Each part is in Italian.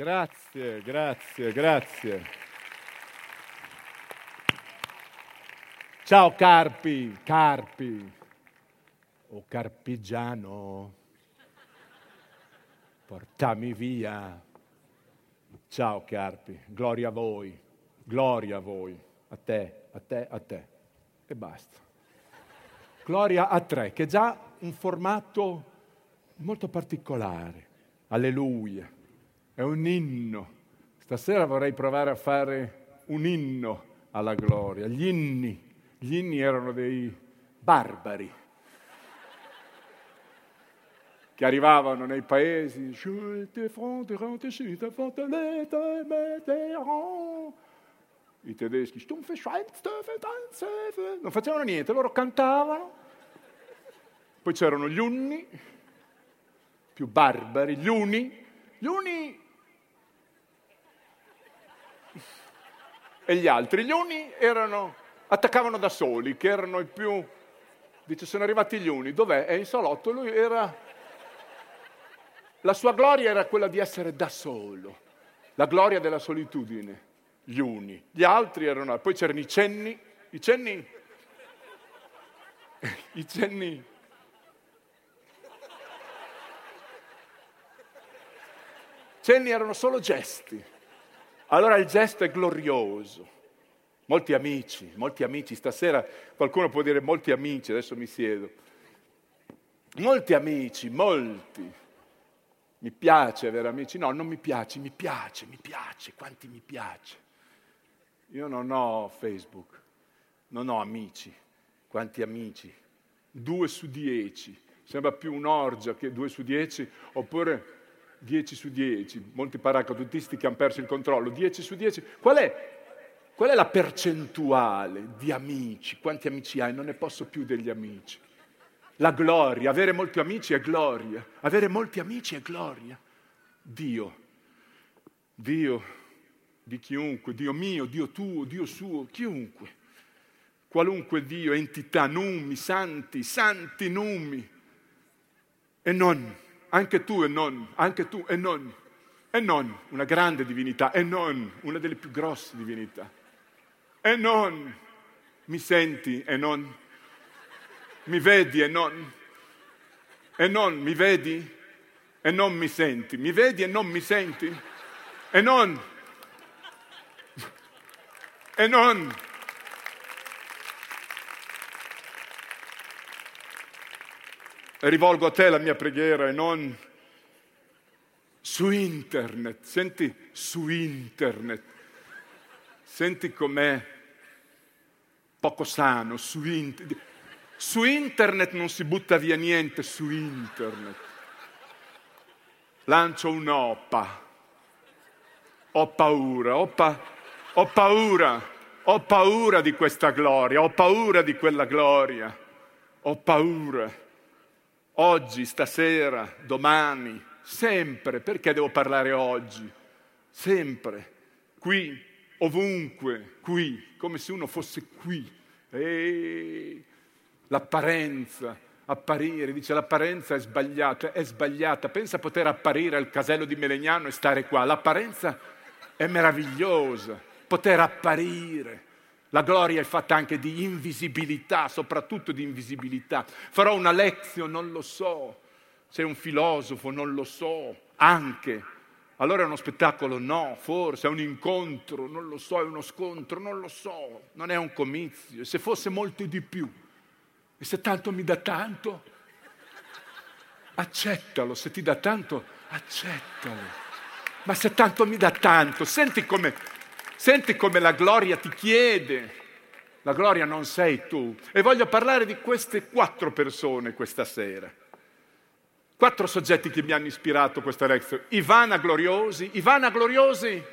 Grazie, grazie, grazie. Ciao Carpi, Carpi o Carpigiano, portami via. Ciao Carpi, gloria a voi, gloria a voi, a te, a te, a te. E basta. Gloria a tre, che è già un formato molto particolare. Alleluia. È un inno. Stasera vorrei provare a fare un inno alla gloria. Gli inni, gli inni erano dei barbari che arrivavano nei paesi. I tedeschi, non facevano niente, loro cantavano. Poi c'erano gli unni, più barbari, gli uni, gli uni e gli altri. Gli uni erano, attaccavano da soli, che erano i più... Dice, sono arrivati gli uni, dov'è? È in salotto, lui era... La sua gloria era quella di essere da solo, la gloria della solitudine, gli uni. Gli altri erano... Poi c'erano i cenni, i cenni... I cenni... Cenni erano solo gesti. Allora il gesto è glorioso. Molti amici, molti amici, stasera qualcuno può dire molti amici, adesso mi siedo. Molti amici, molti. Mi piace avere amici? No, non mi piace, mi piace, mi piace, quanti mi piace. Io non ho Facebook, non ho amici. Quanti amici? Due su dieci. Sembra più un'orgia che due su dieci, oppure 10 su 10, molti paracadutisti che hanno perso il controllo, 10 su 10. Qual è, qual è la percentuale di amici? Quanti amici hai? Non ne posso più degli amici. La gloria, avere molti amici è gloria, avere molti amici è gloria. Dio, Dio di chiunque, Dio mio, Dio tuo, Dio suo, chiunque, qualunque Dio, entità, numi, santi, santi numi, e non anche tu e non, anche tu e non, e non una grande divinità, e non una delle più grosse divinità, e non mi senti e non mi vedi e non, e non mi vedi e non mi senti, mi vedi e non mi senti, e non, e non. Rivolgo a te la mia preghiera e non su internet. Senti su internet. Senti com'è poco sano su internet. Su internet non si butta via niente, su internet. Lancio un'oppa. Ho paura, ho, pa- ho paura, ho paura di questa gloria, ho paura di quella gloria, ho paura oggi, stasera, domani, sempre. Perché devo parlare oggi? Sempre, qui, ovunque, qui, come se uno fosse qui. E l'apparenza, apparire, dice l'apparenza è sbagliata, è sbagliata. Pensa a poter apparire al casello di Melegnano e stare qua. L'apparenza è meravigliosa, poter apparire. La gloria è fatta anche di invisibilità, soprattutto di invisibilità. Farò una lezione, non lo so. Sei un filosofo, non lo so. Anche. Allora è uno spettacolo? No, forse è un incontro, non lo so, è uno scontro, non lo so. Non è un comizio. Se fosse molto di più? E se tanto mi dà tanto? Accettalo, se ti dà tanto, accettalo. Ma se tanto mi dà tanto, senti come Senti come la gloria ti chiede. La gloria non sei tu. E voglio parlare di queste quattro persone questa sera. Quattro soggetti che mi hanno ispirato questa lezione. Ivana Gloriosi. Ivana Gloriosi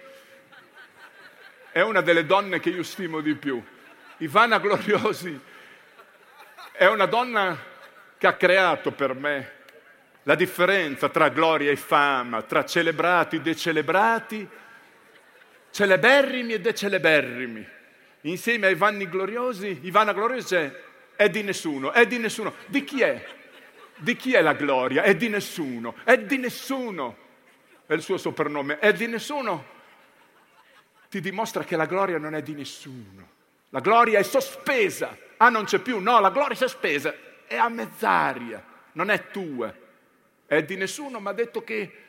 è una delle donne che io stimo di più. Ivana Gloriosi è una donna che ha creato per me la differenza tra gloria e fama, tra celebrati e decelebrati, celeberrimi e deceleberrimi. Insieme ai vanni gloriosi, i vana gloriosi è di nessuno, è di nessuno. Di chi è? Di chi è la gloria? È di nessuno, è di nessuno. è il suo soprannome, è di nessuno, ti dimostra che la gloria non è di nessuno. La gloria è sospesa. Ah, non c'è più. No, la gloria è sospesa. È a mezz'aria. Non è tua. È di nessuno, ma ha detto che...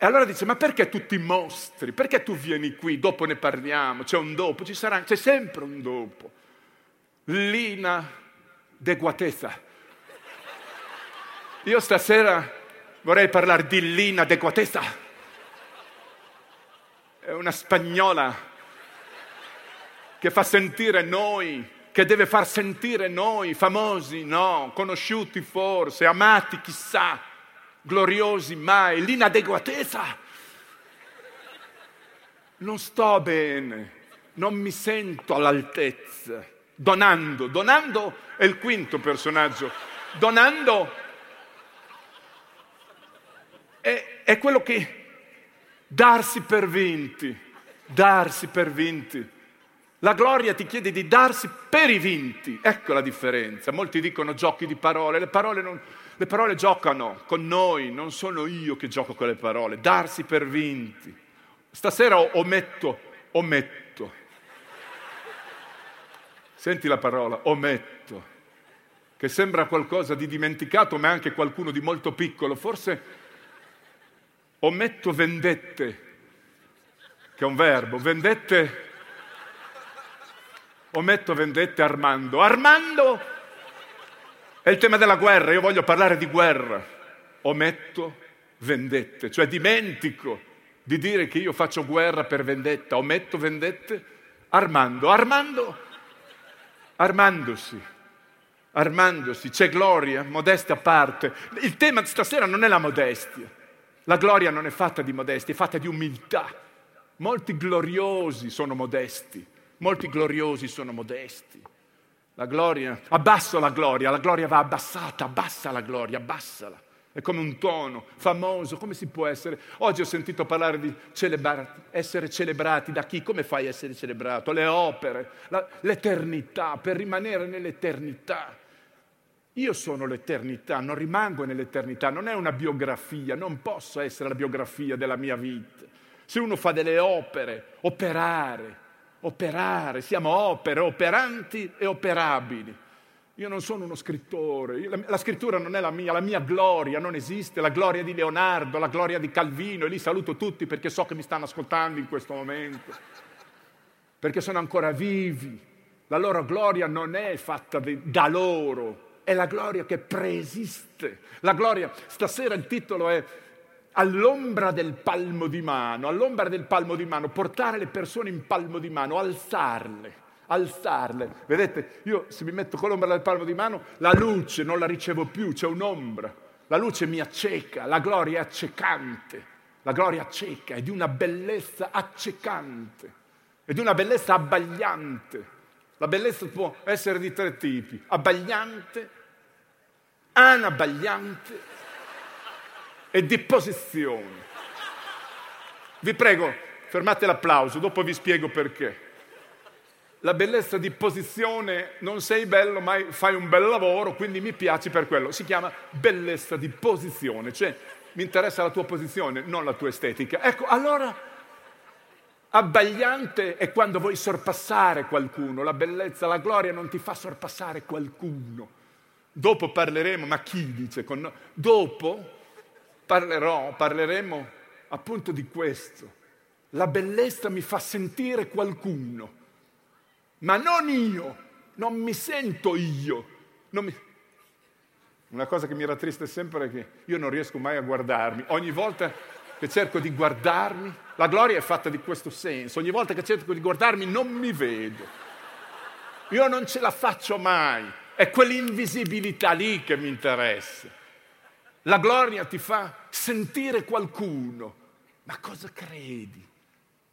E allora dice, ma perché tutti i mostri? Perché tu vieni qui? Dopo ne parliamo. C'è un dopo, ci sarà, c'è sempre un dopo. Lina de Guateza. Io stasera vorrei parlare di Lina de Guateza. È una spagnola che fa sentire noi, che deve far sentire noi, famosi, no, conosciuti forse, amati chissà, gloriosi mai. L'inadeguatezza. Non sto bene, non mi sento all'altezza. Donando, Donando è il quinto personaggio. Donando è, è quello che darsi per vinti, darsi per vinti. La gloria ti chiede di darsi per i vinti, ecco la differenza. Molti dicono giochi di parole, le parole, non, le parole giocano con noi, non sono io che gioco con le parole, darsi per vinti. Stasera ometto, ometto Senti la parola, ometto, che sembra qualcosa di dimenticato, ma è anche qualcuno di molto piccolo. Forse ometto vendette, che è un verbo, vendette, ometto vendette Armando. Armando è il tema della guerra, io voglio parlare di guerra. Ometto vendette, cioè dimentico di dire che io faccio guerra per vendetta, ometto vendette Armando. Armando armandosi, armandosi, c'è gloria, modestia a parte. Il tema stasera non è la modestia, la gloria non è fatta di modestia, è fatta di umiltà. Molti gloriosi sono modesti, molti gloriosi sono modesti. La gloria, abbasso la gloria, la gloria va abbassata, abbassa la gloria, abbassala. È come un tono famoso, come si può essere? Oggi ho sentito parlare di celebrati, essere celebrati da chi? Come fai a essere celebrato? Le opere, la, l'eternità, per rimanere nell'eternità. Io sono l'eternità, non rimango nell'eternità, non è una biografia, non posso essere la biografia della mia vita. Se uno fa delle opere, operare, operare, siamo opere, operanti e operabili. Io non sono uno scrittore, la, scrittura non è la mia, la mia gloria non esiste, la gloria di Leonardo, la gloria di Calvino, e li saluto tutti perché so che mi stanno ascoltando in questo momento, perché sono ancora vivi. La loro gloria non è fatta di, da loro, è la gloria che preesiste. La gloria, stasera il titolo è all'ombra del palmo di mano, all'ombra del palmo di mano, portare le persone in palmo di mano, alzarle alzarle. Vedete, io se mi metto con l'ombra del palmo di mano, la luce non la ricevo più, c'è un'ombra. La luce mi acceca, la gloria è accecante. La gloria acceca, è di una bellezza accecante, è di una bellezza abbagliante. La bellezza può essere di tre tipi, abbagliante, anabbagliante e di posizione. Vi prego, fermate l'applauso, dopo vi spiego perché la bellezza di posizione, non sei bello ma fai un bel lavoro, quindi mi piaci per quello. Si chiama bellezza di posizione, cioè mi interessa la tua posizione, non la tua estetica. Ecco, allora abbagliante è quando vuoi sorpassare qualcuno, la bellezza, la gloria non ti fa sorpassare qualcuno. Dopo parleremo, ma chi dice con noi? Dopo parlerò, parleremo appunto di questo. La bellezza mi fa sentire qualcuno ma non io, non mi sento io. Mi... Una cosa che mi rattrista sempre è che io non riesco mai a guardarmi. Ogni volta che cerco di guardarmi, la gloria è fatta di questo senso, ogni volta che cerco di guardarmi non mi vedo. Io non ce la faccio mai, è quell'invisibilità lì che mi interessa. La gloria ti fa sentire qualcuno, ma cosa credi?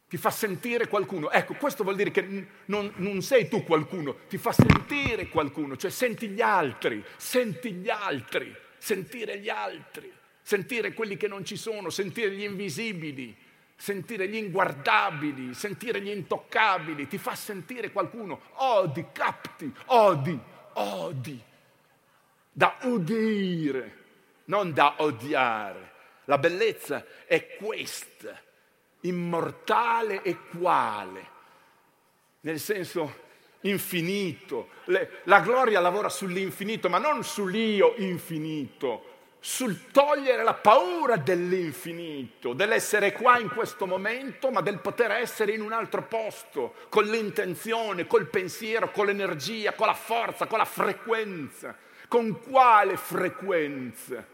ti fa sentire qualcuno. Ecco, questo vuol dire che non, non, sei tu qualcuno, ti fa sentire qualcuno, cioè senti gli altri, senti gli altri, sentire gli altri, sentire quelli che non ci sono, sentire gli invisibili, sentire gli inguardabili, sentire gli intoccabili, ti fa sentire qualcuno, odi, capti, odi, odi, da udire. Non da odiare. La bellezza è questa, immortale e quale, nel senso infinito. Le, la gloria lavora sull'infinito, ma non sull'io infinito, sul togliere la paura dell'infinito, dell'essere qua in questo momento, ma del poter essere in un altro posto, con l'intenzione, col pensiero, con l'energia, con la forza, con la frequenza. Con quale frequenza?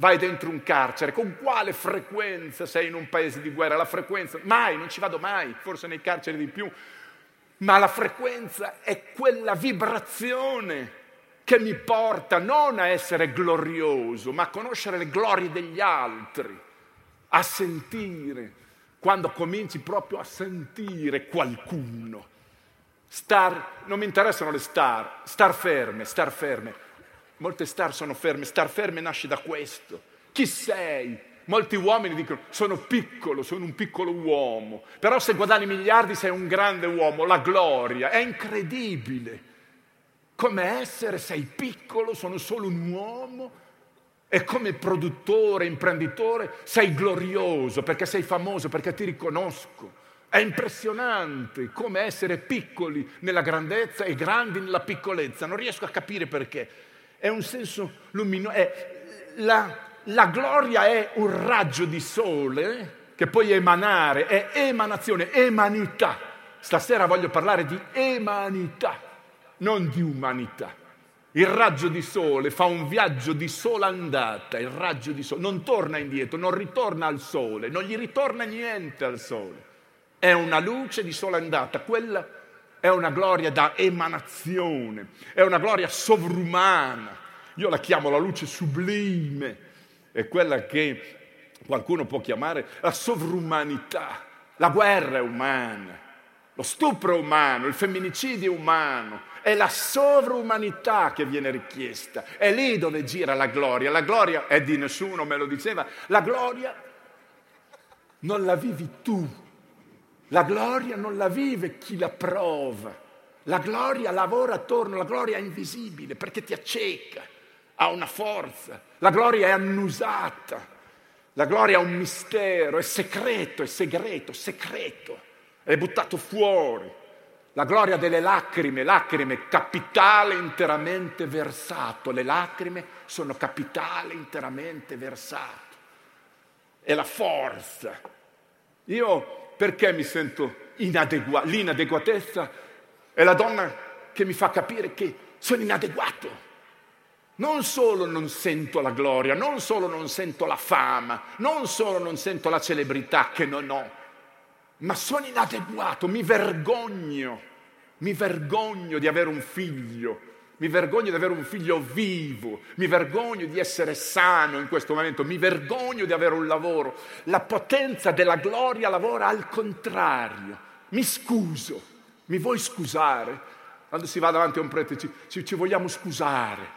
Vai dentro un carcere, con quale frequenza sei in un paese di guerra? La frequenza? Mai, non ci vado mai, forse nei carceri di più, ma la frequenza è quella vibrazione che mi porta non a essere glorioso, ma a conoscere le glorie degli altri, a sentire, quando cominci proprio a sentire qualcuno. Star, non mi interessano le star, star ferme, star ferme. Molte star sono ferme, star ferme nasce da questo. Chi sei? Molti uomini dicono sono piccolo, sono un piccolo uomo, però se guadagni miliardi sei un grande uomo, la gloria è incredibile. Come essere sei piccolo, sono solo un uomo e come produttore, imprenditore sei glorioso perché sei famoso, perché ti riconosco. È impressionante come essere piccoli nella grandezza e grandi nella piccolezza. Non riesco a capire perché. È un senso luminoso. La, la gloria è un raggio di sole che puoi emanare, è emanazione, emanità. Stasera voglio parlare di emanità, non di umanità. Il raggio di sole fa un viaggio di sola andata, il raggio di sole non torna indietro, non ritorna al sole, non gli ritorna niente al sole. È una luce di sola andata, quella è una gloria da emanazione, è una gloria sovrumana. Io la chiamo la luce sublime è quella che qualcuno può chiamare la sovrumanità. La guerra umana, lo stupro umano, il femminicidio umano, è la sovrumanità che viene richiesta. È lì dove gira la gloria. La gloria è di nessuno, me lo diceva. La gloria non la vivi tu. La gloria non la vive chi la prova. La gloria lavora attorno, la gloria è invisibile perché ti acceca ha una forza, la gloria è annusata, la gloria ha un mistero, è segreto, è segreto, segreto, è buttato fuori. La gloria delle lacrime, lacrime, capitale interamente versato, le lacrime sono capitale interamente versato. È la forza. Io perché mi sento inadeguato? L'inadeguatezza è la donna che mi fa capire che sono inadeguato non solo non sento la gloria, non solo non sento la fama, non solo non sento la celebrità che non ho, ma sono inadeguato, mi vergogno, mi vergogno di avere un figlio, mi vergogno di avere un figlio vivo, mi vergogno di essere sano in questo momento, mi vergogno di avere un lavoro. La potenza della gloria lavora al contrario. Mi scuso, mi vuoi scusare? Quando si va davanti a un prete ci, ci, ci vogliamo scusare.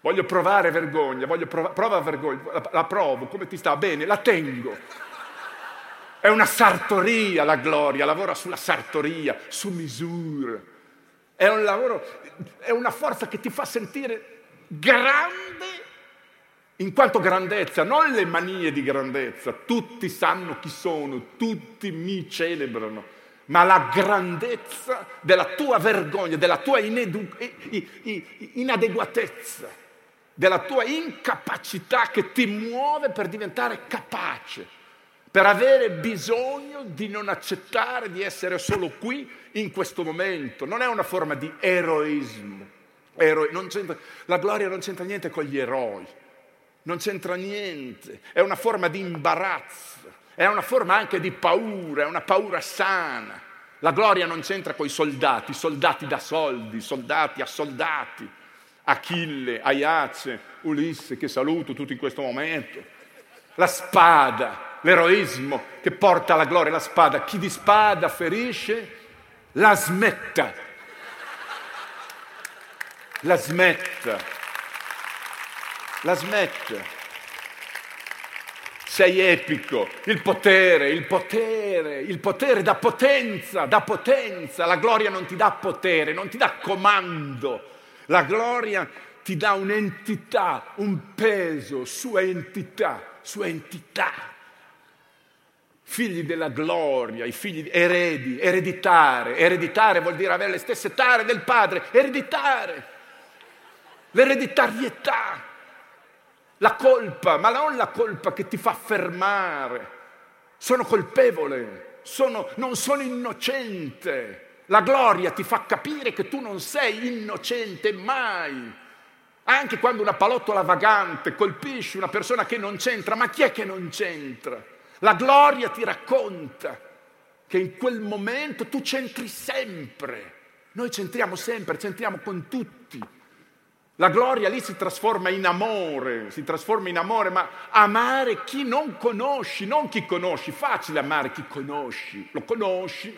Voglio provare vergogna, voglio prov- prova vergogna, la, la provo, come ti sta? Bene, la tengo. È una sartoria la gloria, lavora sulla sartoria, su misura. È un lavoro, è una forza che ti fa sentire grande in quanto grandezza, non le manie di grandezza. Tutti sanno chi sono, tutti mi celebrano, ma la grandezza della tua vergogna, della tua inedu- inadeguatezza della tua incapacità che ti muove per diventare capace, per avere bisogno di non accettare di essere solo qui in questo momento. Non è una forma di eroismo. Ero- la gloria non c'entra niente con gli eroi, non c'entra niente, è una forma di imbarazzo, è una forma anche di paura, è una paura sana. La gloria non c'entra con i soldati, soldati da soldi, soldati a soldati. Achille, Aiace, Ulisse, che saluto tutti in questo momento, la spada, l'eroismo che porta alla gloria, la spada. Chi di spada ferisce, la smetta. La smetta. La smetta. Sei epico, il potere, il potere, il potere dà potenza, dà potenza. La gloria non ti dà potere, non ti dà comando la gloria ti dà un'entità, un peso, sua entità, sua entità. Figli della gloria, i figli eredi, ereditare. Ereditare vuol dire avere le stesse tare del padre, ereditare. L'ereditarietà, la colpa, ma non la colpa che ti fa fermare. Sono colpevole, sono, non sono innocente. La gloria ti fa capire che tu non sei innocente mai. Anche quando una palottola vagante colpisce una persona che non c'entra, ma chi è che non c'entra? La gloria ti racconta che in quel momento tu c'entri sempre. Noi c'entriamo sempre, c'entriamo con tutti. La gloria lì si trasforma in amore, si trasforma in amore, ma amare chi non conosci, non chi conosci. Facile amare chi conosci, lo conosci,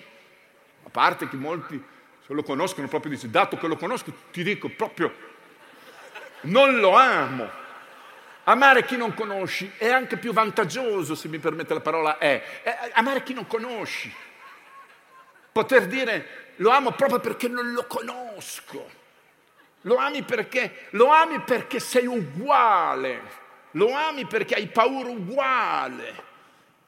a parte che molti se lo conoscono proprio dice, dato che lo conosco ti dico proprio, non lo amo. Amare chi non conosci è anche più vantaggioso, se mi permette la parola è, è amare chi non conosci. Poter dire lo amo proprio perché non lo conosco. Lo ami perché? Lo ami perché sei uguale, lo ami perché hai paura uguale.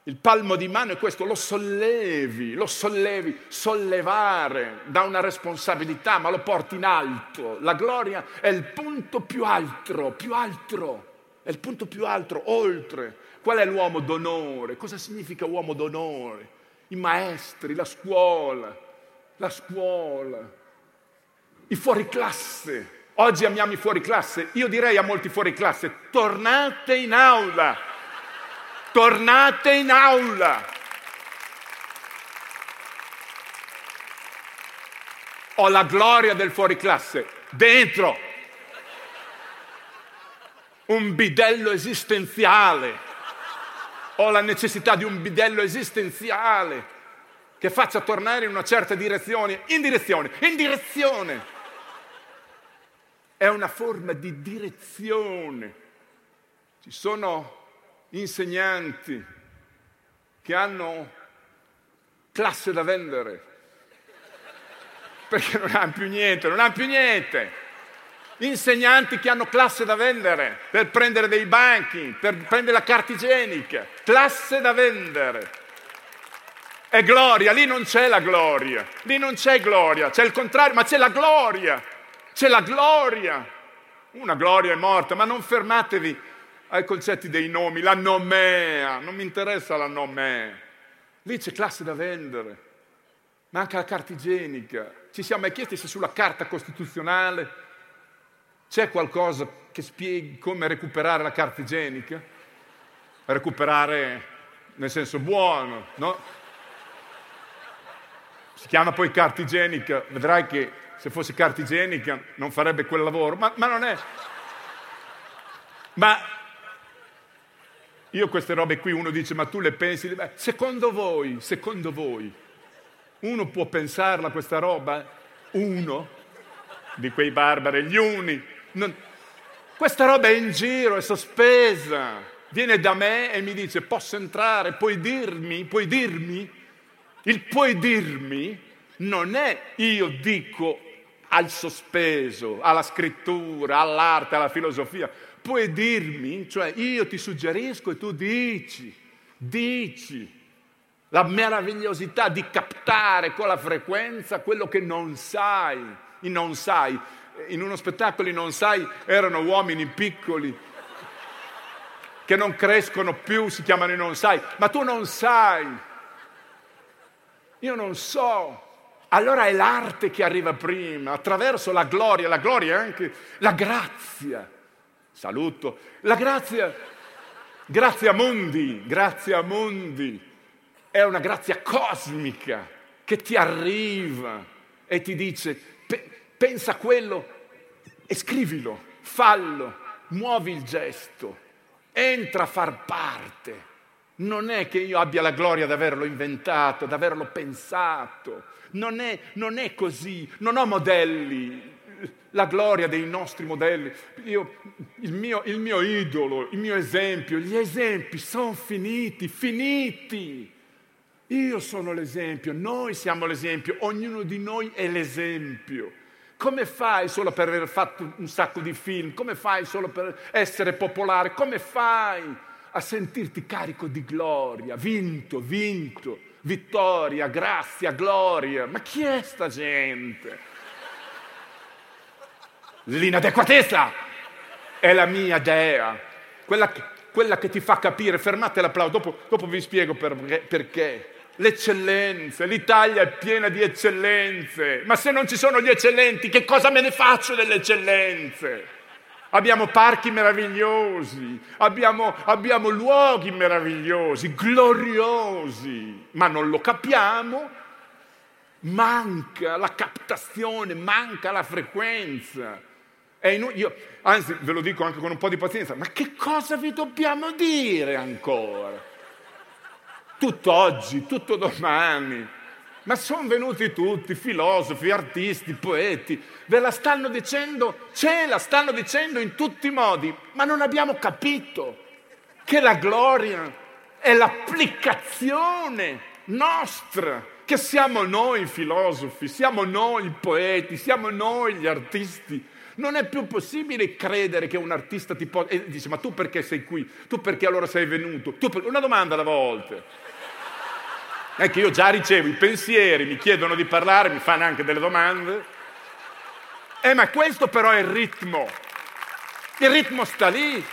Il palmo di mano è questo, lo sollevi, lo sollevi, sollevare da una responsabilità, ma lo porti in alto. La gloria è il punto più alto, più alto, è il punto più alto, oltre. Qual è l'uomo d'onore? Cosa significa uomo d'onore? I maestri, la scuola, la scuola, i fuoriclasse. Oggi amiamo i fuoriclasse. Io direi a molti fuoriclasse, tornate in aula, tornate in aula. Ho la gloria del fuoriclasse dentro. Un bidello esistenziale. Ho la necessità di un bidello esistenziale che faccia tornare in una certa direzione, in direzione, in direzione è una forma di direzione. Ci sono insegnanti che hanno classe da vendere perché non hanno più niente, non hanno più niente. Insegnanti che hanno classe da vendere per prendere dei banchi, per prendere la carta igienica, classe da vendere. È gloria, lì non c'è la gloria, lì non c'è gloria, c'è il contrario, ma c'è la gloria c'è la gloria. Una gloria è morta, ma non fermatevi ai concetti dei nomi, la nomea, non mi interessa la nomea. Lì c'è classe da vendere, ma anche la carta igienica. Ci siamo mai chiesti se sulla carta costituzionale c'è qualcosa che spieghi come recuperare la carta igienica? Recuperare nel senso buono, no? Si chiama poi carta igienica, vedrai che se fosse carta igienica non farebbe quel lavoro, ma, ma non è. Ma io queste robe qui uno dice, ma tu le pensi? Beh, secondo voi, secondo voi, uno può pensarla questa roba? Uno di quei barbari, gli uni. Non... Questa roba è in giro, è sospesa. Viene da me e mi dice, posso entrare, puoi dirmi, puoi dirmi? Il puoi dirmi non è io dico al sospeso, alla scrittura, all'arte, alla filosofia. Puoi dirmi, cioè io ti suggerisco e tu dici, dici la meravigliosità di captare con la frequenza quello che non sai, non sai. In uno spettacolo non sai erano uomini piccoli che non crescono più, si chiamano i non sai, ma tu non sai. Io non so, allora è l'arte che arriva prima, attraverso la gloria, la gloria è anche la grazia. Saluto. La grazia, grazia mondi, grazia mondi, è una grazia cosmica che ti arriva e ti dice pensa quello e scrivilo, fallo, muovi il gesto, entra a far parte. Non è che io abbia la gloria di averlo inventato, di averlo pensato, non è, non è così, non ho modelli, la gloria dei nostri modelli. Io, il, mio, il mio idolo, il mio esempio, gli esempi sono finiti, finiti. Io sono l'esempio, noi siamo l'esempio, ognuno di noi è l'esempio. Come fai solo per aver fatto un sacco di film? Come fai solo per essere popolare? Come fai a sentirti carico di gloria? Vinto, vinto, vittoria, grazia, gloria. Ma chi è sta gente? L'inadeguatezza è la mia dea, quella quella che ti fa capire. Fermate l'applauso, dopo, dopo vi spiego per, perché le eccellenze, l'Italia è piena di eccellenze, ma se non ci sono gli eccellenti, che cosa me ne faccio delle eccellenze? Abbiamo parchi meravigliosi, abbiamo, abbiamo luoghi meravigliosi, gloriosi, ma non lo capiamo, manca la captazione, manca la frequenza. Io, anzi, ve lo dico anche con un po' di pazienza, ma che cosa vi dobbiamo dire ancora? Tutto oggi, tutto domani. Ma sono venuti tutti, filosofi, artisti, poeti, ve la stanno dicendo, ce la stanno dicendo in tutti i modi, ma non abbiamo capito che la gloria è l'applicazione nostra, che siamo noi filosofi, siamo noi i poeti, siamo noi gli artisti. Non è più possibile credere che un artista ti possa... E dice, ma tu perché sei qui? Tu perché allora sei venuto? Per... Una domanda alla volta. È che io già ricevo i pensieri, mi chiedono di parlare, mi fanno anche delle domande. Eh, ma questo però è il ritmo. Il ritmo sta lì,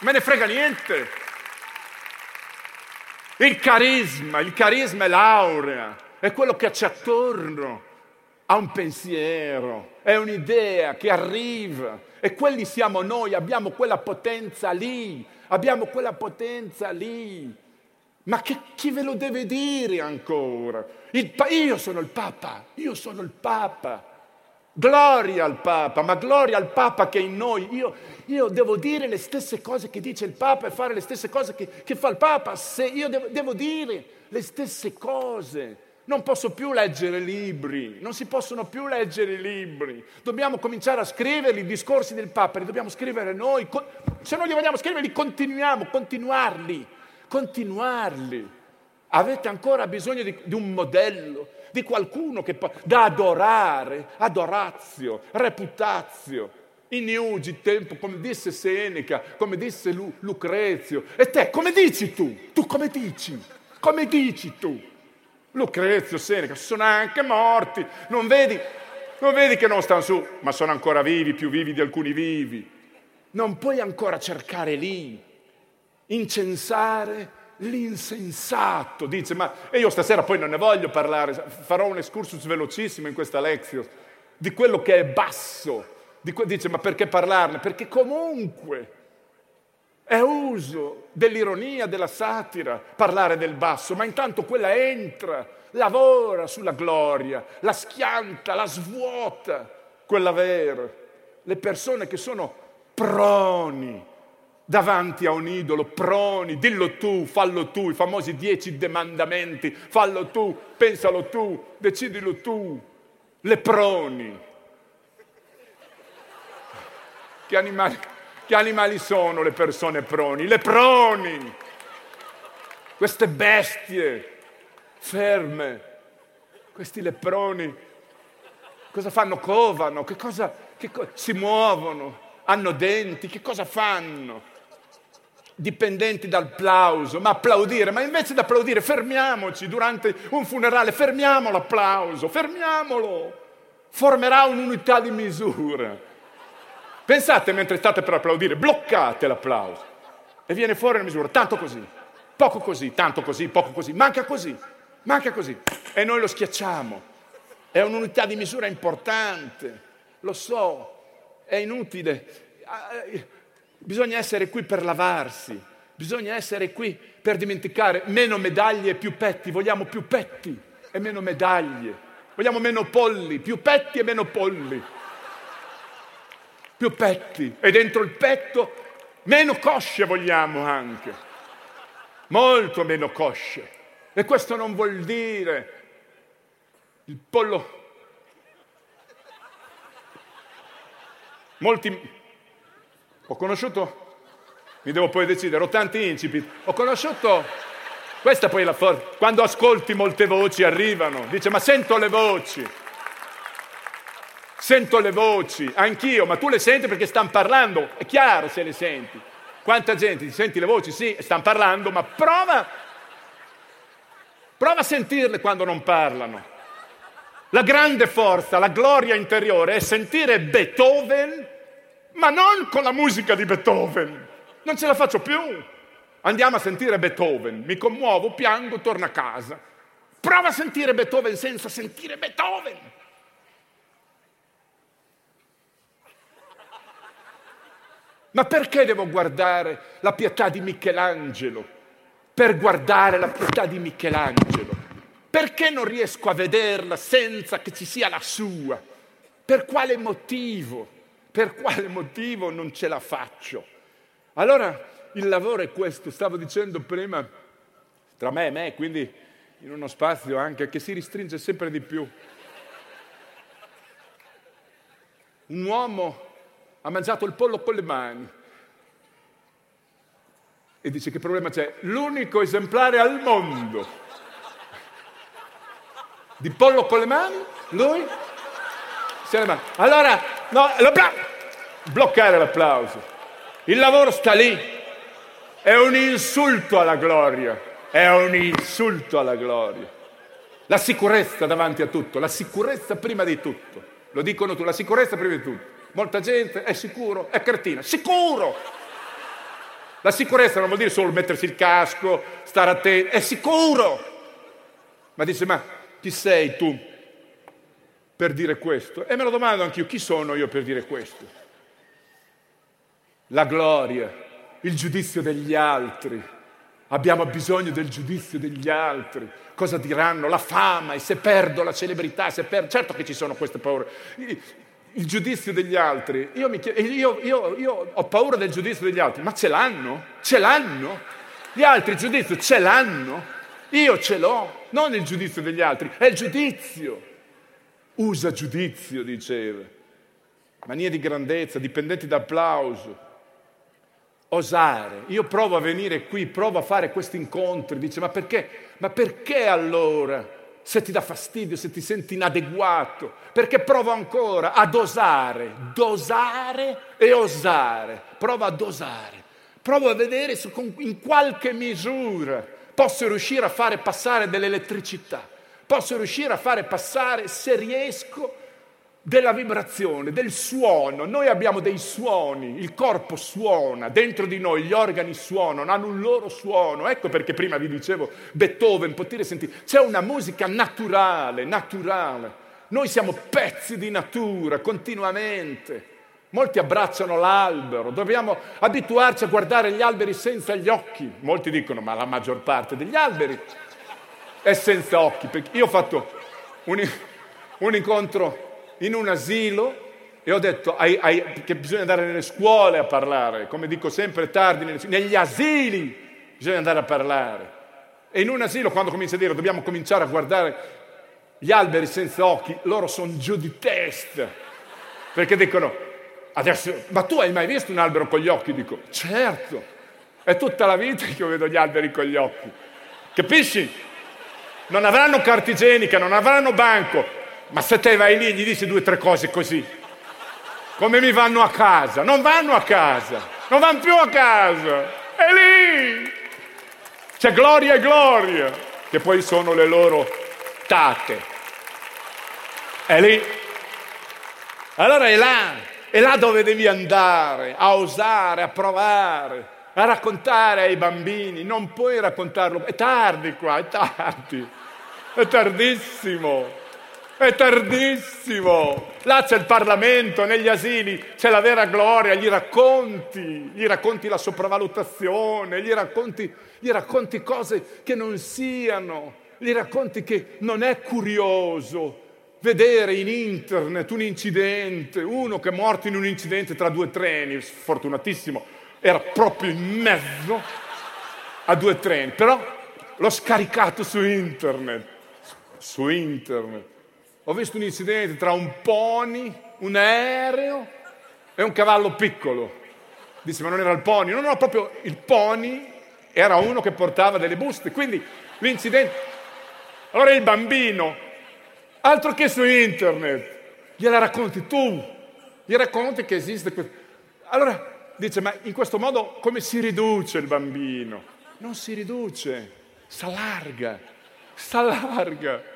me ne frega niente. Il carisma, il carisma è l'aurea, è quello che c'è attorno a un pensiero, è un'idea che arriva e quelli siamo noi, abbiamo quella potenza lì, abbiamo quella potenza lì. Ma che, chi ve lo deve dire ancora? Il, io sono il Papa, io sono il Papa. Gloria al Papa, ma gloria al Papa che è in noi. Io, io devo dire le stesse cose che dice il Papa e fare le stesse cose che, che fa il Papa. Se io devo, devo dire le stesse cose. Non posso più leggere libri, non si possono più leggere libri. Dobbiamo cominciare a scrivere i discorsi del Papa, li dobbiamo scrivere noi. Se non li vogliamo scrivere, li continuiamo, continuarli continuarli. Avete ancora bisogno di, di un modello, di qualcuno che da adorare, adorazio, reputazio. Inugi tempo, come disse Seneca, come disse Lu, Lucrezio. E te, come dici tu? Tu come dici? Come dici tu? Lucrezio, Seneca, sono anche morti. Non vedi, non vedi che non stanno su, ma sono ancora vivi, più vivi di alcuni vivi. Non puoi ancora cercare lì incensare l'insensato. Dice, ma io stasera poi non ne voglio parlare, farò un excursus velocissimo in questa lezione di quello che è basso. Dice, ma perché parlarne? Perché comunque è uso dell'ironia, della satira parlare del basso, ma intanto quella entra, lavora sulla gloria, la schianta, la svuota, quella vera. Le persone che sono proni davanti a un idolo, proni, dillo tu, fallo tu, i famosi dieci demandamenti, fallo tu, pensalo tu, decidilo tu, le proni. Che animali, che animali sono le persone proni? Le proni, queste bestie ferme, questi leproni, cosa fanno? Covano, che cosa, che co- si muovono, hanno denti, che cosa fanno? Dipendenti dal plauso, ma applaudire, ma invece di applaudire fermiamoci durante un funerale, fermiamo l'applauso, fermiamolo, formerà un'unità di misura. Pensate mentre state per applaudire, bloccate l'applauso e viene fuori una misura, tanto così, poco così, tanto così, poco così, manca così, manca così e noi lo schiacciamo. È un'unità di misura importante, lo so, è inutile Bisogna essere qui per lavarsi, bisogna essere qui per dimenticare meno medaglie e più petti, vogliamo più petti e meno medaglie, vogliamo meno polli, più petti e meno polli, più petti. E dentro il petto meno cosce vogliamo anche, molto meno cosce. E questo non vuol dire il pollo. Molti ho conosciuto, mi devo poi decidere, ho tanti incipit. Ho conosciuto, questa poi è la forza, quando ascolti molte voci arrivano, dice ma sento le voci. sento le voci, anch'io, ma tu le senti perché stanno parlando, è chiaro se le senti. Quanta gente ti senti le voci? Sì, stanno parlando, ma prova, prova a sentirle quando non parlano. La grande forza, la gloria interiore è sentire Beethoven, ma non con la musica di Beethoven. Non ce la faccio più. Andiamo a sentire Beethoven, mi commuovo, piango, torno a casa. Prova a sentire Beethoven senza sentire Beethoven. Ma perché devo guardare la pietà di Michelangelo? Per guardare la pietà di Michelangelo. Perché non riesco a vederla senza che ci sia la sua? Per quale motivo? Per quale motivo non ce la faccio? Allora il lavoro è questo, stavo dicendo prima, tra me e me, quindi in uno spazio anche che si restringe sempre di più. Un uomo ha mangiato il pollo con le mani e dice che problema c'è? L'unico esemplare al mondo di pollo con le mani, lui si le mani. Allora, no, bloccare l'applauso. Il lavoro sta lì. È un insulto alla gloria. È un insulto alla gloria. La sicurezza davanti a tutto, la sicurezza prima di tutto. Lo dicono tu, la sicurezza prima di tutto. Molta gente è sicuro, è cretina. Sicuro! La sicurezza non vuol dire solo mettersi il casco, stare attento, è sicuro! Ma dice, ma chi sei tu per dire questo? E me lo domando anch'io, chi sono io per dire questo? La gloria, il giudizio degli altri. Abbiamo bisogno del giudizio degli altri. Cosa diranno? La fama, e se perdo la celebrità, se perdo... Certo che ci sono queste paure il giudizio degli altri. Io, chiedo, io, io, io, ho paura del giudizio degli altri, ma ce l'hanno? Ce l'hanno? Gli altri il giudizio ce l'hanno? Io ce l'ho, non il giudizio degli altri, è il giudizio. Usa giudizio, diceva. Manie di grandezza, dipendenti da. Osare. Io provo a venire qui, provo a fare questi incontri. Dice, ma perché? Ma perché allora? se ti dà fastidio, se ti senti inadeguato, perché provo ancora a dosare, dosare e osare. Prova a dosare, provo a vedere se in qualche misura posso riuscire a fare passare dell'elettricità, posso riuscire a fare passare, se riesco, della vibrazione, del suono. Noi abbiamo dei suoni, il corpo suona, dentro di noi gli organi suonano, hanno un loro suono. Ecco perché prima vi dicevo Beethoven, potete sentire, c'è una musica naturale, naturale. Noi siamo pezzi di natura continuamente. Molti abbracciano l'albero, dobbiamo abituarci a guardare gli alberi senza gli occhi. Molti dicono, ma la maggior parte degli alberi è senza occhi. Io ho fatto un, un incontro in un asilo e ho detto ai, ai, che bisogna andare nelle scuole a parlare, come dico sempre tardi, negli asili bisogna andare a parlare. E in un asilo, quando comincia a dire dobbiamo cominciare a guardare gli alberi senza occhi, loro sono giù di testa, perché dicono, adesso, ma tu hai mai visto un albero con gli occhi? Dico, certo, è tutta la vita che io vedo gli alberi con gli occhi. Capisci? Non avranno carta igienica, non avranno banco, ma se te vai lì e gli dici due o tre cose così, come mi vanno a casa? Non vanno a casa, non vanno più a casa. È lì. C'è gloria e gloria, che poi sono le loro tate. È lì. Allora è là, è là dove devi andare, a osare, a provare, a raccontare ai bambini. Non puoi raccontarlo, è tardi qua, è tardi, è tardissimo. È tardissimo. Là c'è il Parlamento, negli asili c'è la vera gloria, gli racconti, gli racconti la sopravvalutazione, gli racconti, gli racconti cose che non siano, gli racconti che non è curioso vedere in internet un incidente, uno che è morto in un incidente tra due treni, sfortunatissimo, era proprio in mezzo a due treni, però l'ho scaricato su internet, su internet ho visto un incidente tra un pony, un aereo e un cavallo piccolo. Dice, ma non era il pony? No, no, proprio il pony era uno che portava delle buste. Quindi l'incidente... Allora il bambino, altro che su internet, gliela racconti tu, gli racconti che esiste questo. Allora dice, ma in questo modo come si riduce il bambino? Non si riduce, si allarga, si allarga.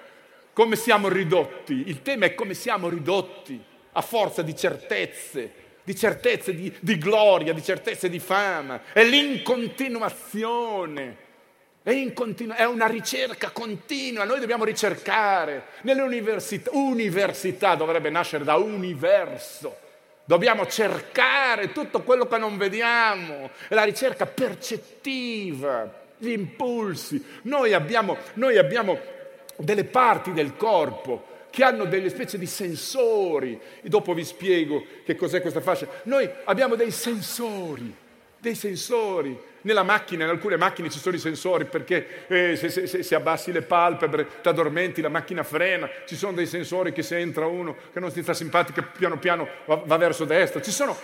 Come siamo ridotti? Il tema è come siamo ridotti a forza di certezze, di certezze di, di gloria, di certezze di fama. È l'incontinuazione. È, in continu- è, una ricerca continua, noi dobbiamo ricercare. Nelle università, università dovrebbe nascere da universo. Dobbiamo cercare tutto quello che non vediamo, è la ricerca percettiva, gli impulsi. Noi abbiamo, noi abbiamo delle parti del corpo che hanno delle specie di sensori. E dopo vi spiego che cos'è questa fascia. Noi abbiamo dei sensori, dei sensori. Nella macchina, in alcune macchine ci sono i sensori perché eh, se, se, se, abbassi le palpebre, ti addormenti, la macchina frena. Ci sono dei sensori che se entra uno che non ti sta simpatico, piano piano va, va verso destra. Ci sono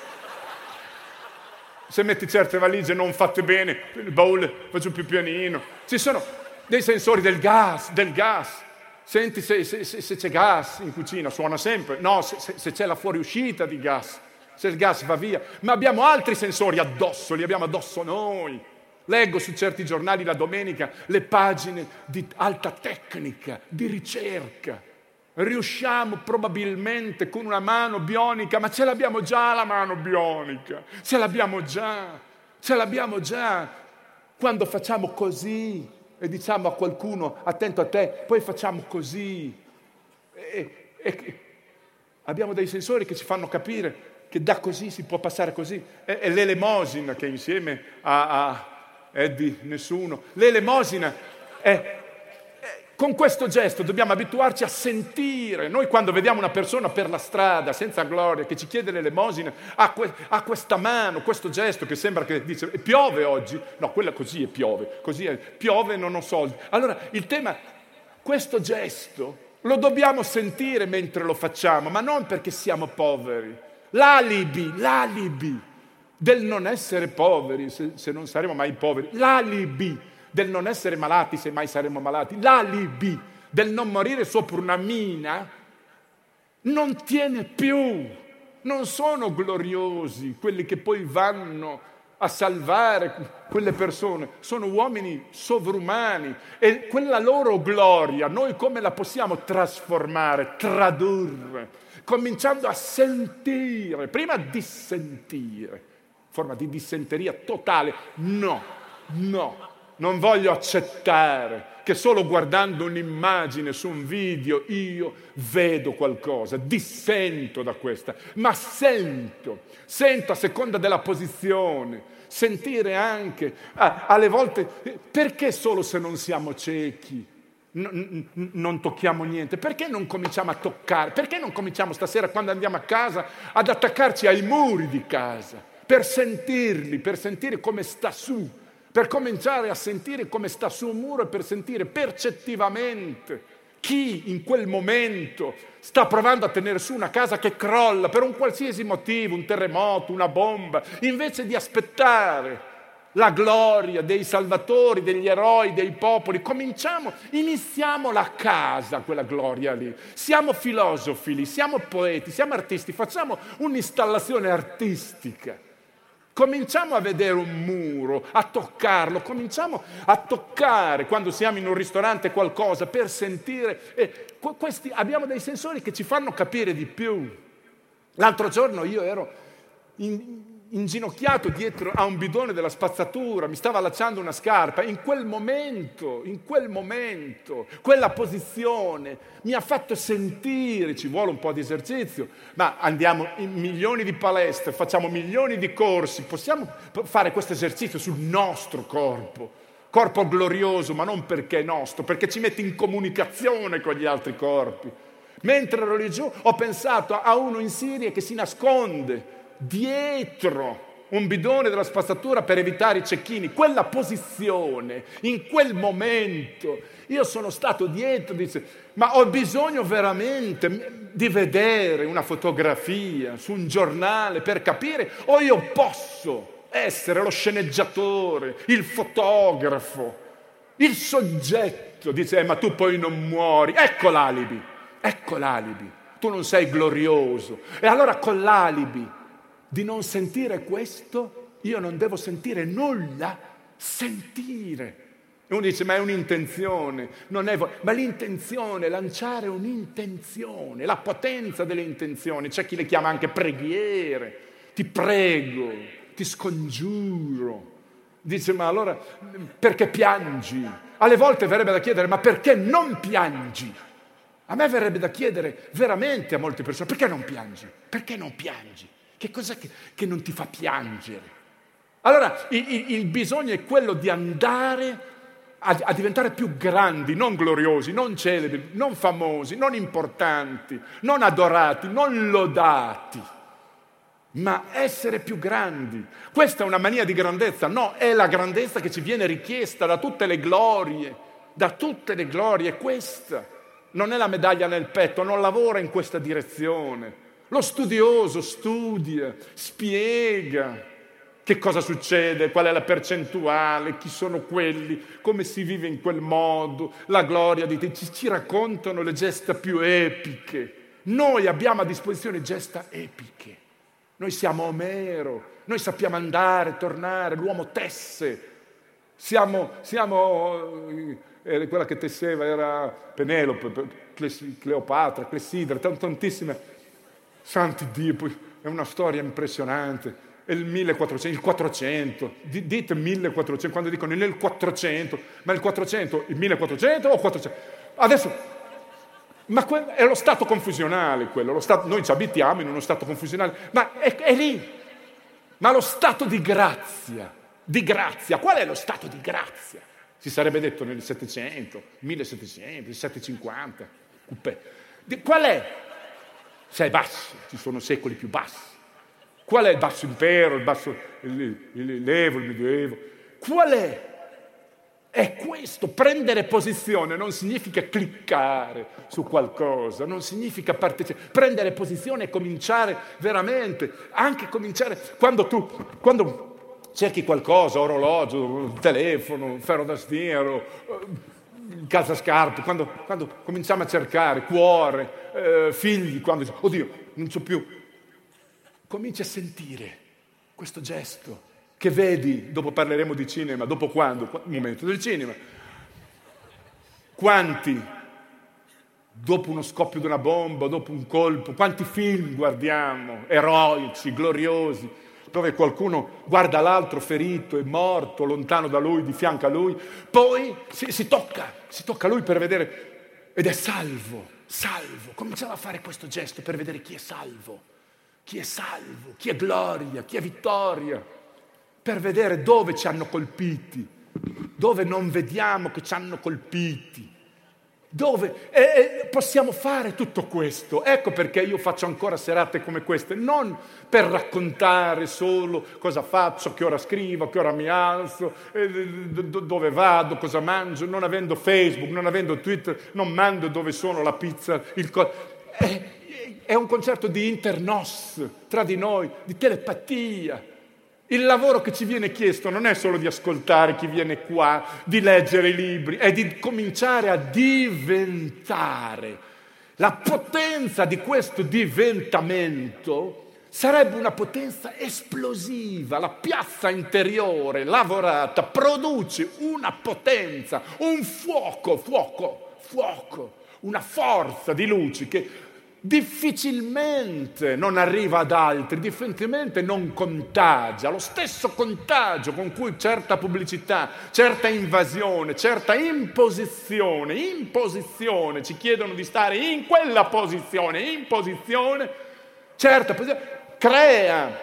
se metti certe valigie non fatte bene, il baule faccio più pianino. Ci sono dei sensori del gas, del gas. Senti se, se, se, c'è gas in cucina, suona sempre. No, se, se c'è la fuoriuscita di gas, se il gas va via. Ma abbiamo altri sensori addosso, li abbiamo addosso noi. Leggo su certi giornali la domenica le pagine di alta tecnica, di ricerca. Riusciamo probabilmente con una mano bionica, ma ce l'abbiamo già la mano bionica, ce l'abbiamo già, ce l'abbiamo già. Quando facciamo così, e diciamo a qualcuno attento a te, poi facciamo così. E, e, abbiamo dei sensori che ci fanno capire che da così si può passare così. È, è l'elemosina che insieme a, a Eddie nessuno, l'elemosina è con questo gesto dobbiamo abituarci a sentire. Noi quando vediamo una persona per la strada senza gloria che ci chiede l'elemosina, ha, que- ha questa mano, questo gesto che sembra che dice piove oggi. No, quella così è piove, così è piove non ho soldi. Allora il tema, questo gesto lo dobbiamo sentire mentre lo facciamo, ma non perché siamo poveri. L'alibi, l'alibi del non essere poveri, se, se non saremo mai poveri, l'alibi del non essere malati se mai saremo malati, l'alibi del non morire sopra una mina, non tiene più. Non sono gloriosi quelli che poi vanno a salvare quelle persone, sono uomini sovrumani e quella loro gloria noi come la possiamo trasformare, tradurre, cominciando a sentire, prima di sentire, forma di dissenteria totale, no, no, non voglio accettare che solo guardando un'immagine su un video io vedo qualcosa, dissento da questa, ma sento, sento a seconda della posizione, sentire anche, ah, alle volte, perché solo se non siamo ciechi? Non, non tocchiamo niente, perché non cominciamo a toccare? Perché non cominciamo stasera quando andiamo a casa ad attaccarci ai muri di casa per sentirli, per sentire come sta su, per cominciare a sentire come sta su un muro e per sentire percettivamente chi in quel momento sta provando a tenere su una casa che crolla per un qualsiasi motivo, un terremoto, una bomba, invece di aspettare la gloria dei salvatori, degli eroi, dei popoli, cominciamo, iniziamo la casa, quella gloria lì. Siamo filosofi lì, siamo poeti, siamo artisti, facciamo un'installazione artistica Cominciamo a vedere un muro, a toccarlo, cominciamo a toccare quando siamo in un ristorante qualcosa per sentire. Eh, questi, abbiamo dei sensori che ci fanno capire di più. L'altro giorno io ero in, inginocchiato dietro a un bidone della spazzatura, mi stava allacciando una scarpa, in quel momento, in quel momento, quella posizione mi ha fatto sentire, ci vuole un po' di esercizio, ma andiamo in milioni di palestre, facciamo milioni di corsi, possiamo fare questo esercizio sul nostro corpo, corpo glorioso, ma non perché è nostro, perché ci mette in comunicazione con gli altri corpi. Mentre ero lì giù ho pensato a uno in Siria che si nasconde dietro un bidone della spazzatura per evitare i cecchini, quella posizione, in quel momento, io sono stato dietro, dice, ma ho bisogno veramente di vedere una fotografia su un giornale per capire o io posso essere lo sceneggiatore, il fotografo, il soggetto, dice, eh, ma tu poi non muori, ecco l'alibi, ecco l'alibi. Tu non sei glorioso. E allora con l'alibi di non sentire questo, io non devo sentire nulla, sentire. E uno dice, ma è un'intenzione, non è vo-". ma l'intenzione, lanciare un'intenzione, la potenza delle intenzioni, c'è chi le chiama anche preghiere, ti prego, ti scongiuro. Dice, ma allora perché piangi? Alle volte verrebbe da chiedere, ma perché non piangi? A me verrebbe da chiedere veramente a molte persone, perché non piangi? Perché non piangi? Che cos'è che, che non ti fa piangere? Allora il, il, bisogno è quello di andare a, a, diventare più grandi, non gloriosi, non celebri, non famosi, non importanti, non adorati, non lodati, ma essere più grandi. Questa è una mania di grandezza, no, è la grandezza che ci viene richiesta da tutte le glorie, da tutte le glorie, questa non è la medaglia nel petto, non lavora in questa direzione. Lo studioso studia, spiega che cosa succede, qual è la percentuale, chi sono quelli, come si vive in quel modo, la gloria di Dio. Ci, ci raccontano le gesta più epiche. Noi abbiamo a disposizione gesta epiche. Noi siamo Omero, noi sappiamo andare, tornare, l'uomo tesse. Siamo, siamo era quella che tesseva era Penelope, Cleopatra, Clessidra, tantissime. Santi Dio, è una storia impressionante. È il 1400, il 400, dite 1400, quando dicono nel 400, ma il 400, il 1400 o 400? Adesso, ma è lo stato confusionale quello, stato, noi ci abitiamo in uno stato confusionale, ma è, è lì. Ma lo stato di grazia, di grazia, qual è lo stato di grazia? Si sarebbe detto nel 700, 1700, 750. Qual è? Sei basso, ci sono secoli più bassi. Qual è il basso impero, il basso il, il, l'Evo, il Medioevo? Qual è? È questo, prendere posizione non significa cliccare su qualcosa, non significa partecipare. Prendere posizione e cominciare veramente, anche cominciare quando tu, quando cerchi qualcosa, orologio, telefono, ferro da stiero, eh, calzascarpe, quando, quando cominciamo a cercare, cuore, eh, figli, quando oddio, non c'ho più. Cominci a sentire questo gesto che vedi, dopo parleremo di cinema, dopo quando? Il momento del cinema. Quanti, dopo uno scoppio di una bomba, dopo un colpo, quanti film guardiamo, eroici, gloriosi, dove qualcuno guarda l'altro ferito e morto, lontano da lui, di fianco a lui, poi si, si tocca, si tocca lui per vedere ed è salvo, salvo. Cominciava a fare questo gesto per vedere chi è salvo, chi è salvo, chi è gloria, chi è vittoria, per vedere dove ci hanno colpiti, dove non vediamo che ci hanno colpiti dove e, possiamo fare tutto questo. Ecco perché io faccio ancora serate come queste, non per raccontare solo cosa faccio, che ora scrivo, che ora mi alzo, dove vado, cosa mangio, non avendo Facebook, non avendo Twitter, non mando dove sono la pizza, il co- è, è un concerto di internos tra di noi, di telepatia il lavoro che ci viene chiesto non è solo di ascoltare chi viene qua, di leggere i libri, è di cominciare a diventare. La potenza di questo diventamento sarebbe una potenza esplosiva. La piazza interiore lavorata produce una potenza, un fuoco, fuoco, fuoco, una forza di luci che difficilmente non arriva ad altri, difficilmente non contagia. Lo stesso contagio con cui certa pubblicità, certa invasione, certa imposizione, imposizione, ci chiedono di stare in quella posizione, imposizione, certa posizione, crea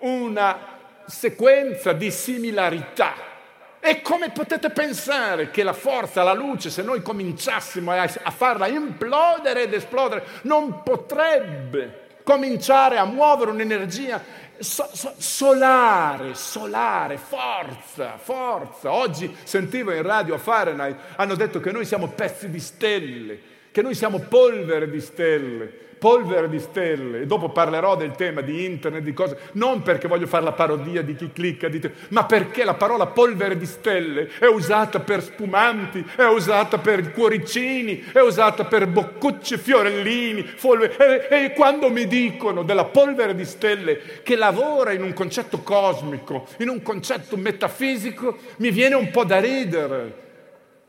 una sequenza di similarità e come potete pensare che la forza, la luce, se noi cominciassimo a, farla implodere ed esplodere, non potrebbe cominciare a muovere un'energia so, so, solare, solare, forza, forza. Oggi sentivo in radio a Fahrenheit, hanno detto che noi siamo pezzi di stelle, che noi siamo polvere di stelle polvere di stelle, e dopo parlerò del tema di internet, di cose, non perché voglio fare la parodia di chi clicca, di te, ma perché la parola polvere di stelle è usata per spumanti, è usata per cuoricini, è usata per boccucci, fiorellini, folve, e, e quando mi dicono della polvere di stelle che lavora in un concetto cosmico, in un concetto metafisico, mi viene un po' da ridere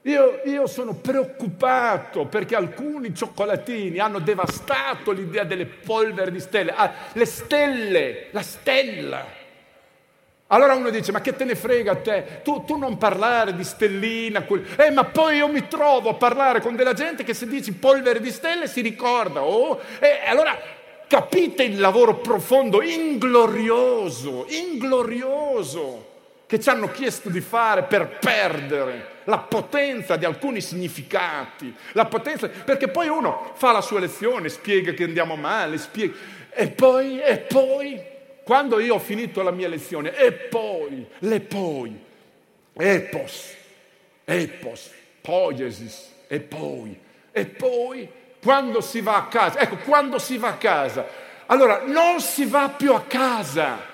io, io, sono preoccupato perché alcuni cioccolatini hanno devastato l'idea delle polveri di stelle. Ah, le stelle, la stella. Allora uno dice, ma che te ne frega a te? Tu, tu non parlare di stellina. Quel... Eh, ma poi io mi trovo a parlare con della gente che se dici polvere di stelle si ricorda. Oh, eh, allora capite il lavoro profondo, inglorioso, inglorioso che ci hanno chiesto di fare per perdere la potenza di alcuni significati, la potenza, perché poi uno fa la sua lezione, spiega che andiamo male, spiega, e poi, e poi, quando io ho finito la mia lezione, e poi, le poi, epos, epos, poiesis, e poi, e poi, quando si va a casa, ecco, quando si va a casa, allora non si va più a casa,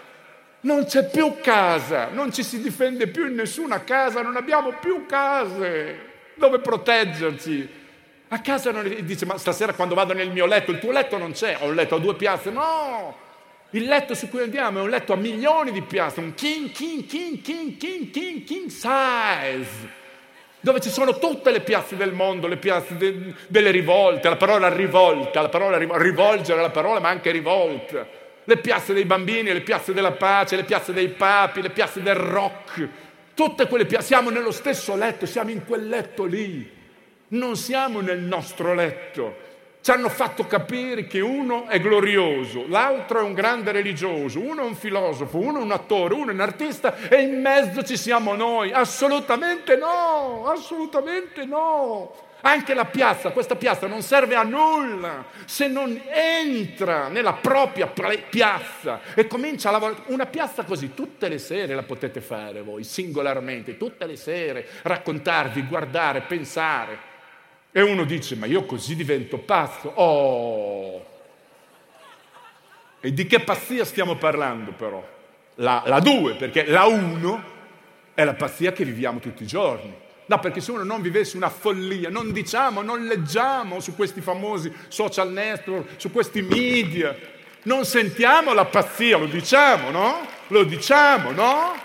non c'è più casa, non ci si difende più in nessuna casa, non abbiamo più case dove proteggerci. A casa non dice, ma stasera quando vado nel mio letto, il tuo letto non c'è, ho un letto a due piazze, no! Il letto su cui andiamo è un letto a milioni di piazze, un king, king, king, king, king, king, king size, dove ci sono tutte le piazze del mondo, le piazze de, delle rivolte, la parola rivolta, la parola rivolgere la parola, ma anche rivolta le piazze dei bambini, le piazze della pace, le piazze dei papi, le piazze del rock, tutte quelle piazze, siamo nello stesso letto, siamo in quel letto lì, non siamo nel nostro letto. Ci hanno fatto capire che uno è glorioso, l'altro è un grande religioso, uno è un filosofo, uno è un attore, uno è un artista e in mezzo ci siamo noi. Assolutamente no, assolutamente no. Anche la piazza, questa piazza non serve a nulla se non entra nella propria piazza e comincia a lavorare. Una piazza così tutte le sere la potete fare voi, singolarmente, tutte le sere, raccontarvi, guardare, pensare. E uno dice, ma io così divento pazzo. Oh! E di che pazzia stiamo parlando però? La 2, perché la 1 è la pazzia che viviamo tutti i giorni. No, perché se uno non vivesse una follia, non diciamo, non leggiamo su questi famosi social network, su questi media, non sentiamo la pazzia, lo diciamo, no? Lo diciamo, no?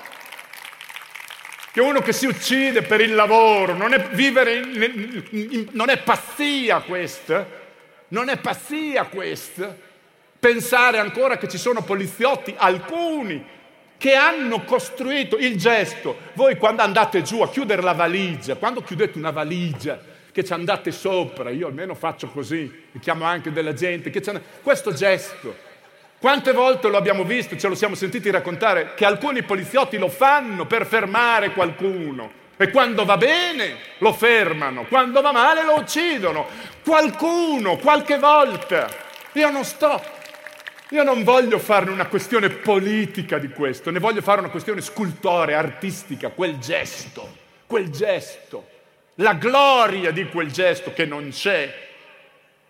Che uno che si uccide per il lavoro, non è, vivere in, in, non è pazzia questa, non è pazzia questa. Pensare ancora che ci sono poliziotti, alcuni, che hanno costruito il gesto. Voi quando andate giù a chiudere la valigia, quando chiudete una valigia, che ci andate sopra, io almeno faccio così, mi chiamo anche della gente, questo gesto, quante volte lo abbiamo visto, ce lo siamo sentiti raccontare, che alcuni poliziotti lo fanno per fermare qualcuno. E quando va bene lo fermano, quando va male lo uccidono. Qualcuno, qualche volta. Io non sto io non voglio farne una questione politica di questo, ne voglio fare una questione scultorea, artistica, quel gesto, quel gesto, la gloria di quel gesto che non c'è.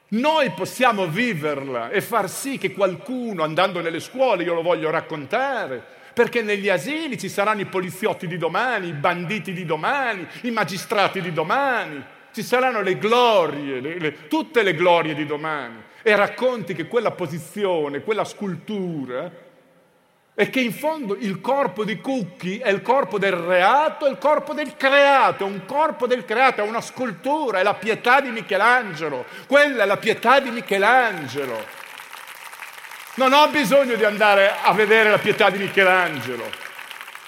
Noi possiamo viverla e far sì che qualcuno, andando nelle scuole, io lo voglio raccontare, perché negli asili ci saranno i poliziotti di domani, i banditi di domani, i magistrati di domani, ci saranno le glorie, le, le, tutte le glorie di domani e racconti che quella posizione, quella scultura, è che in fondo il corpo di Cucchi è il corpo del reato e il corpo del creato, è un corpo del creato, è una scultura, è la pietà di Michelangelo, quella è la pietà di Michelangelo. Non ho bisogno di andare a vedere la pietà di Michelangelo,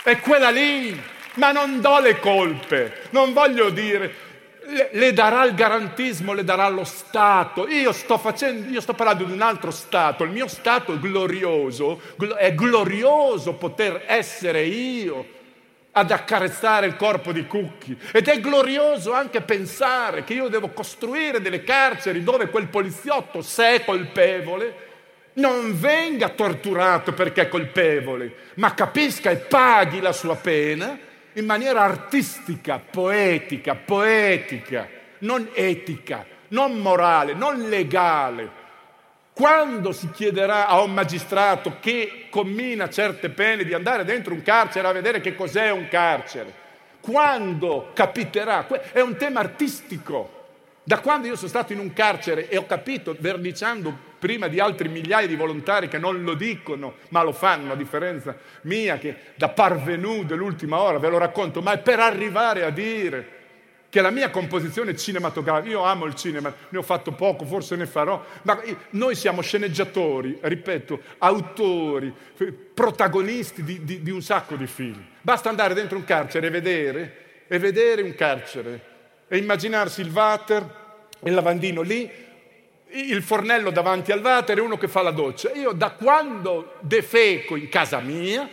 è quella lì, ma non do le colpe, non voglio dire, le, le, darà il garantismo, le darà lo Stato. Io sto, facendo, io sto parlando di un altro Stato, il mio Stato è glorioso, è glorioso poter essere io ad accarezzare il corpo di Cucchi ed è glorioso anche pensare che io devo costruire delle carceri dove quel poliziotto, se è colpevole, non venga torturato perché è colpevole, ma capisca e paghi la sua pena in maniera artistica, poetica, poetica, non etica, non morale, non legale. Quando si chiederà a un magistrato che commina certe pene di andare dentro un carcere a vedere che cos'è un carcere? Quando capiterà? È un tema artistico. Da quando io sono stato in un carcere e ho capito, verniciando prima di altri migliaia di volontari che non lo dicono, ma lo fanno, a differenza mia che da parvenu dell'ultima ora ve lo racconto, ma è per arrivare a dire che la mia composizione cinematografica, io amo il cinema, ne ho fatto poco, forse ne farò, ma noi siamo sceneggiatori, ripeto, autori, protagonisti di, di, di un sacco di film. Basta andare dentro un carcere e vedere, e vedere un carcere, e immaginarsi il water, il lavandino lì, il fornello davanti al water e uno che fa la doccia. Io da quando defeco in casa mia,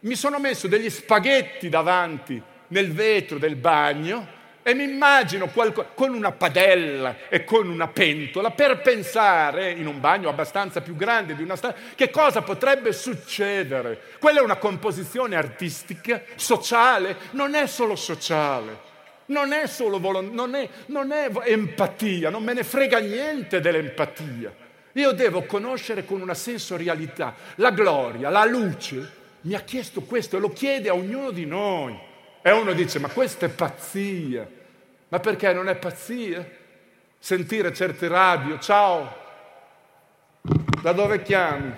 mi sono messo degli spaghetti davanti nel vetro del bagno e mi immagino qualco, con una padella e con una pentola per pensare in un bagno abbastanza più grande di una stanza che cosa potrebbe succedere. Quella è una composizione artistica, sociale, non è solo sociale. Non è solo volontà, non, non è empatia, non me ne frega niente dell'empatia. Io devo conoscere con una sensorialità la gloria, la luce. Mi ha chiesto questo e lo chiede a ognuno di noi. E uno dice, ma questa è pazzia. Ma perché non è pazzia? Sentire certe radio, ciao, da dove chiami?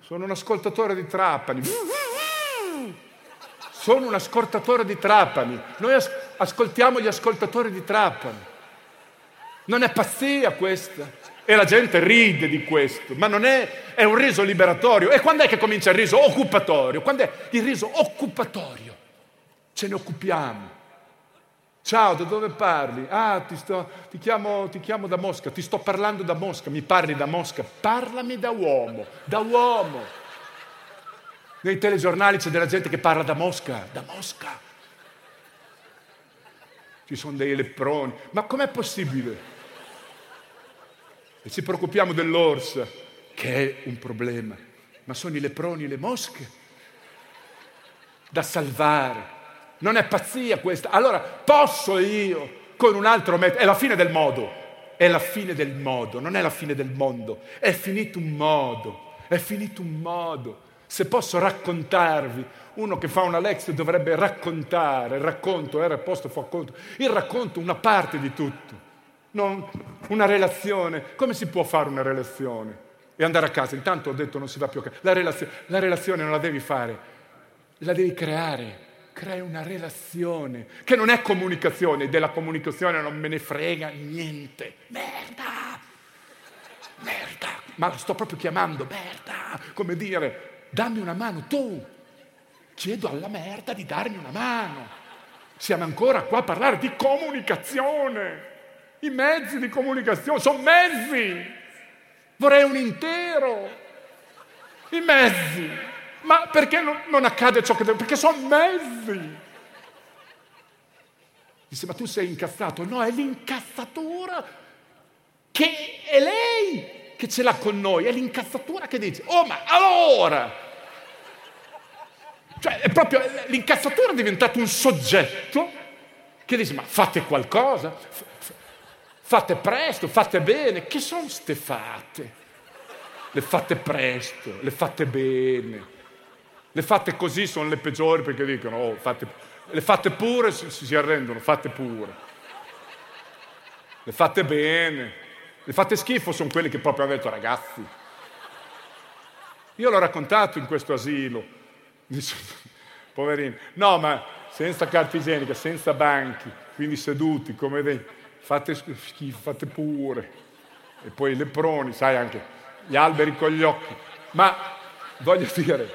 Sono un ascoltatore di Trapani. Sono un ascoltatore di Trapani. Noi as- ascoltiamo gli ascoltatori di Trapani. Non è pazzia questa. E la gente ride di questo, ma non è, è un riso liberatorio. E quando è che comincia il riso occupatorio? Quando è il riso occupatorio? ce ne occupiamo. Ciao, da dove parli? Ah, ti, sto, ti, chiamo, ti, chiamo, da Mosca, ti sto parlando da Mosca, mi parli da Mosca, parlami da uomo, da uomo. Nei telegiornali c'è della gente che parla da Mosca, da Mosca. Ci sono dei leproni, ma com'è possibile? E ci preoccupiamo dell'orsa, che è un problema, ma sono i leproni e le mosche da salvare. Non è pazzia questa. Allora posso io con un altro metodo, è la fine del modo, è la fine del modo, non è la fine del mondo, è finito un modo, è finito un modo. Se posso raccontarvi, uno che fa una lezione dovrebbe raccontare, il racconto era posto fu conto, il racconto una parte di tutto, non una relazione. Come si può fare una relazione? E andare a casa, intanto ho detto non si va più a casa. La relazione, la relazione non la devi fare, la devi creare crei una relazione che non è comunicazione, della comunicazione non me ne frega niente. Merda! Merda! Ma sto proprio chiamando merda! Come dire, dammi una mano tu! Chiedo alla merda di darmi una mano. Siamo ancora qua a parlare di comunicazione. I mezzi di comunicazione sono mezzi. Vorrei un intero. I mezzi. Ma perché non, accade ciò che deve? Perché sono mezzi. Dice, ma tu sei incazzato? No, è l'incazzatura che è lei che ce l'ha con noi, è l'incazzatura che dice, oh ma allora! Cioè è proprio l'incazzatura è diventato un soggetto che dice, ma fate qualcosa, fate presto, fate bene, che sono ste fate? Le fate presto, le fate bene. Le fatte così sono le peggiori perché dicono, oh, fate, le fatte pure si, si arrendono, fatte pure. Le fatte bene, le fatte schifo sono quelle che proprio hanno detto, ragazzi. Io l'ho raccontato in questo asilo, poverino. No, ma senza carta igienica, senza banchi, quindi seduti come dei... Fate schifo, fate pure. E poi i leproni, sai anche, gli alberi con gli occhi. Ma voglio dire,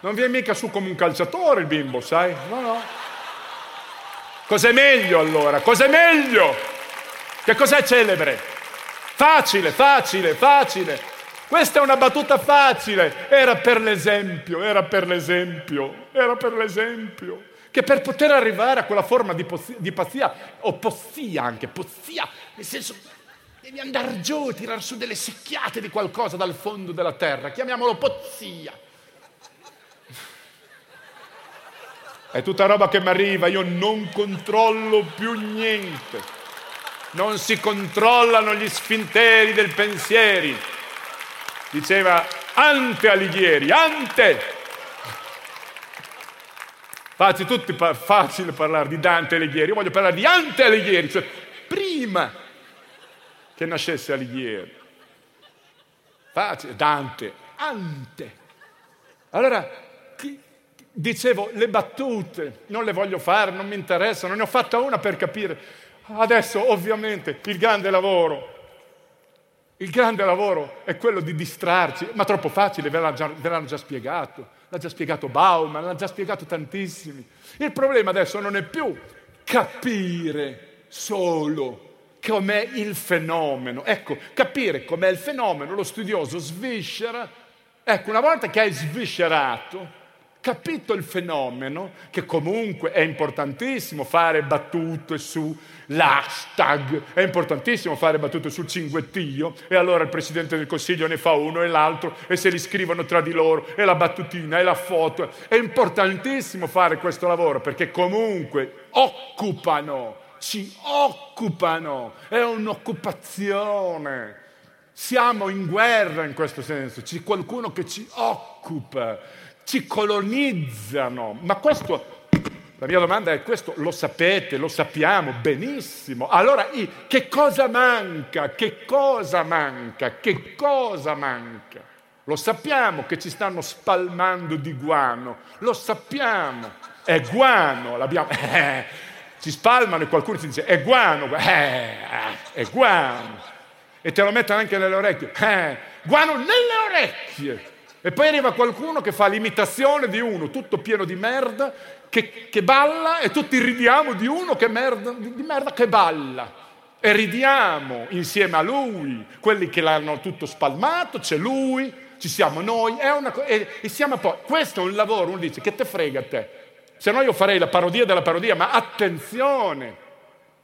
non viene mica su come un calciatore il bimbo, sai? No, no. Cos'è meglio allora? Cos'è meglio? Che cos'è celebre? Facile, facile, facile. Questa è una battuta facile. Era per l'esempio, era per l'esempio, era per l'esempio. Che per poter arrivare a quella forma di, pozzia, di pazzia, o pozzia anche, pozzia, nel senso devi andare giù e tirare su delle secchiate di qualcosa dal fondo della terra. Chiamiamolo pozzia. È tutta roba che mi arriva, io non controllo più niente. Non si controllano gli sfinteri del pensieri. Diceva Ante Alighieri, Ante! Facile, tutti, facile parlare di Dante Alighieri, io voglio parlare di Ante Alighieri, cioè prima che nascesse Alighieri. Facile, Dante, Ante. Allora, dicevo, le battute non le voglio fare, non mi interessano, ne ho fatta una per capire. Adesso, ovviamente, il grande lavoro il grande lavoro è quello di distrarci, ma troppo facile, ve l'hanno già, ve l'hanno già spiegato, l'ha già spiegato Bauman, l'ha già spiegato tantissimi. Il problema adesso non è più capire solo com'è il fenomeno. Ecco, capire com'è il fenomeno, lo studioso sviscera. Ecco, una volta che hai sviscerato, capito il fenomeno, che comunque è importantissimo fare battute sull'hashtag, è importantissimo fare battute sul cinguettio, e allora il Presidente del Consiglio ne fa uno e l'altro, e se li scrivono tra di loro, e la battutina, e la foto. È importantissimo fare questo lavoro, perché comunque occupano, ci occupano, è un'occupazione. Siamo in guerra in questo senso, c'è qualcuno che ci occupa ci colonizzano. Ma questo, la mia domanda è questo, lo sapete, lo sappiamo benissimo. Allora, che cosa manca? Che cosa manca? Che cosa manca? Lo sappiamo che ci stanno spalmando di guano, lo sappiamo, è guano, l'abbiamo... Eh, ci spalmano e qualcuno ci dice è guano, eh, è guano. E te lo mettono anche nelle orecchie, eh, guano nelle orecchie. E poi arriva qualcuno che fa l'imitazione di uno tutto pieno di merda, che, che balla e tutti ridiamo di uno che merda, di merda che balla. E ridiamo insieme a lui, quelli che l'hanno tutto spalmato, c'è lui, ci siamo noi, una, e, e siamo poi. Questo è un lavoro, uno dice, che te frega a te? Se no io farei la parodia della parodia, ma attenzione,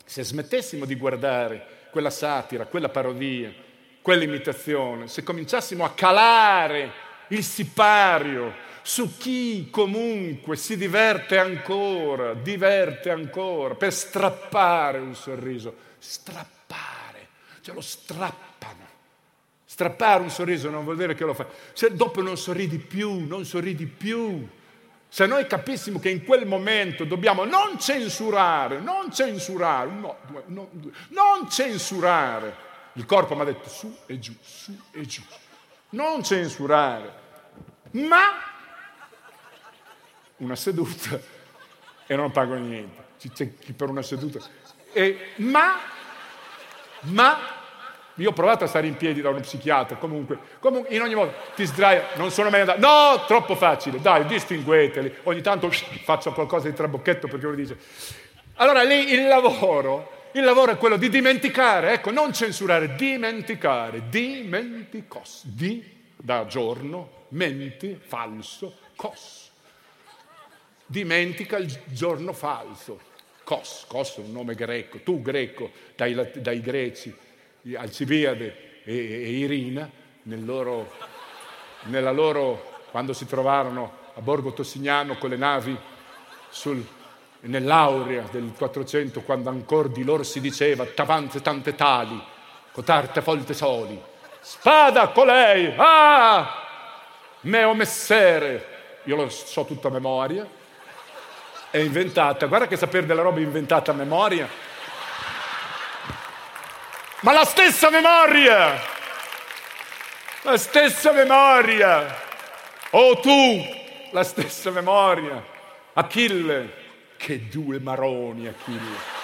se smettessimo di guardare quella satira, quella parodia, quell'imitazione, se cominciassimo a calare il sipario su chi comunque si diverte ancora, diverte ancora per strappare un sorriso, strappare, cioè lo strappano. Strappare un sorriso non vuol dire che lo fai. Se dopo non sorridi più, non sorridi più. Se noi capissimo che in quel momento dobbiamo non censurare, non censurare, no, no, non censurare, il corpo mi ha detto su e giù, su e giù non censurare, ma una seduta e non pago niente. C'è chi per una seduta. E, ma, ma, io ho provato a stare in piedi da uno psichiatra, comunque, comunque in ogni modo ti sdrai, non sono mai andato, no, troppo facile, dai, distingueteli, ogni tanto faccio qualcosa di trabocchetto perché uno dice. Allora lì il lavoro il lavoro è quello di dimenticare, ecco, non censurare, dimenticare, dimenticos, di da giorno, menti, falso, cos. Dimentica il giorno falso, cos, cos è un nome greco, tu greco, dai, dai greci, Alcibiade e, e Irina, nel loro, nella loro, quando si trovarono a Borgo Tossignano con le navi sul, nell'aurea del 400, quando ancora di loro si diceva tavante tante tali, cotarte folte soli, spada colei, ah, meo messere, io lo so tutta a memoria, è inventata, guarda che sapere della roba inventata a memoria, ma la stessa memoria, la stessa memoria, oh tu, la stessa memoria, Achille, che due maroni, Achille.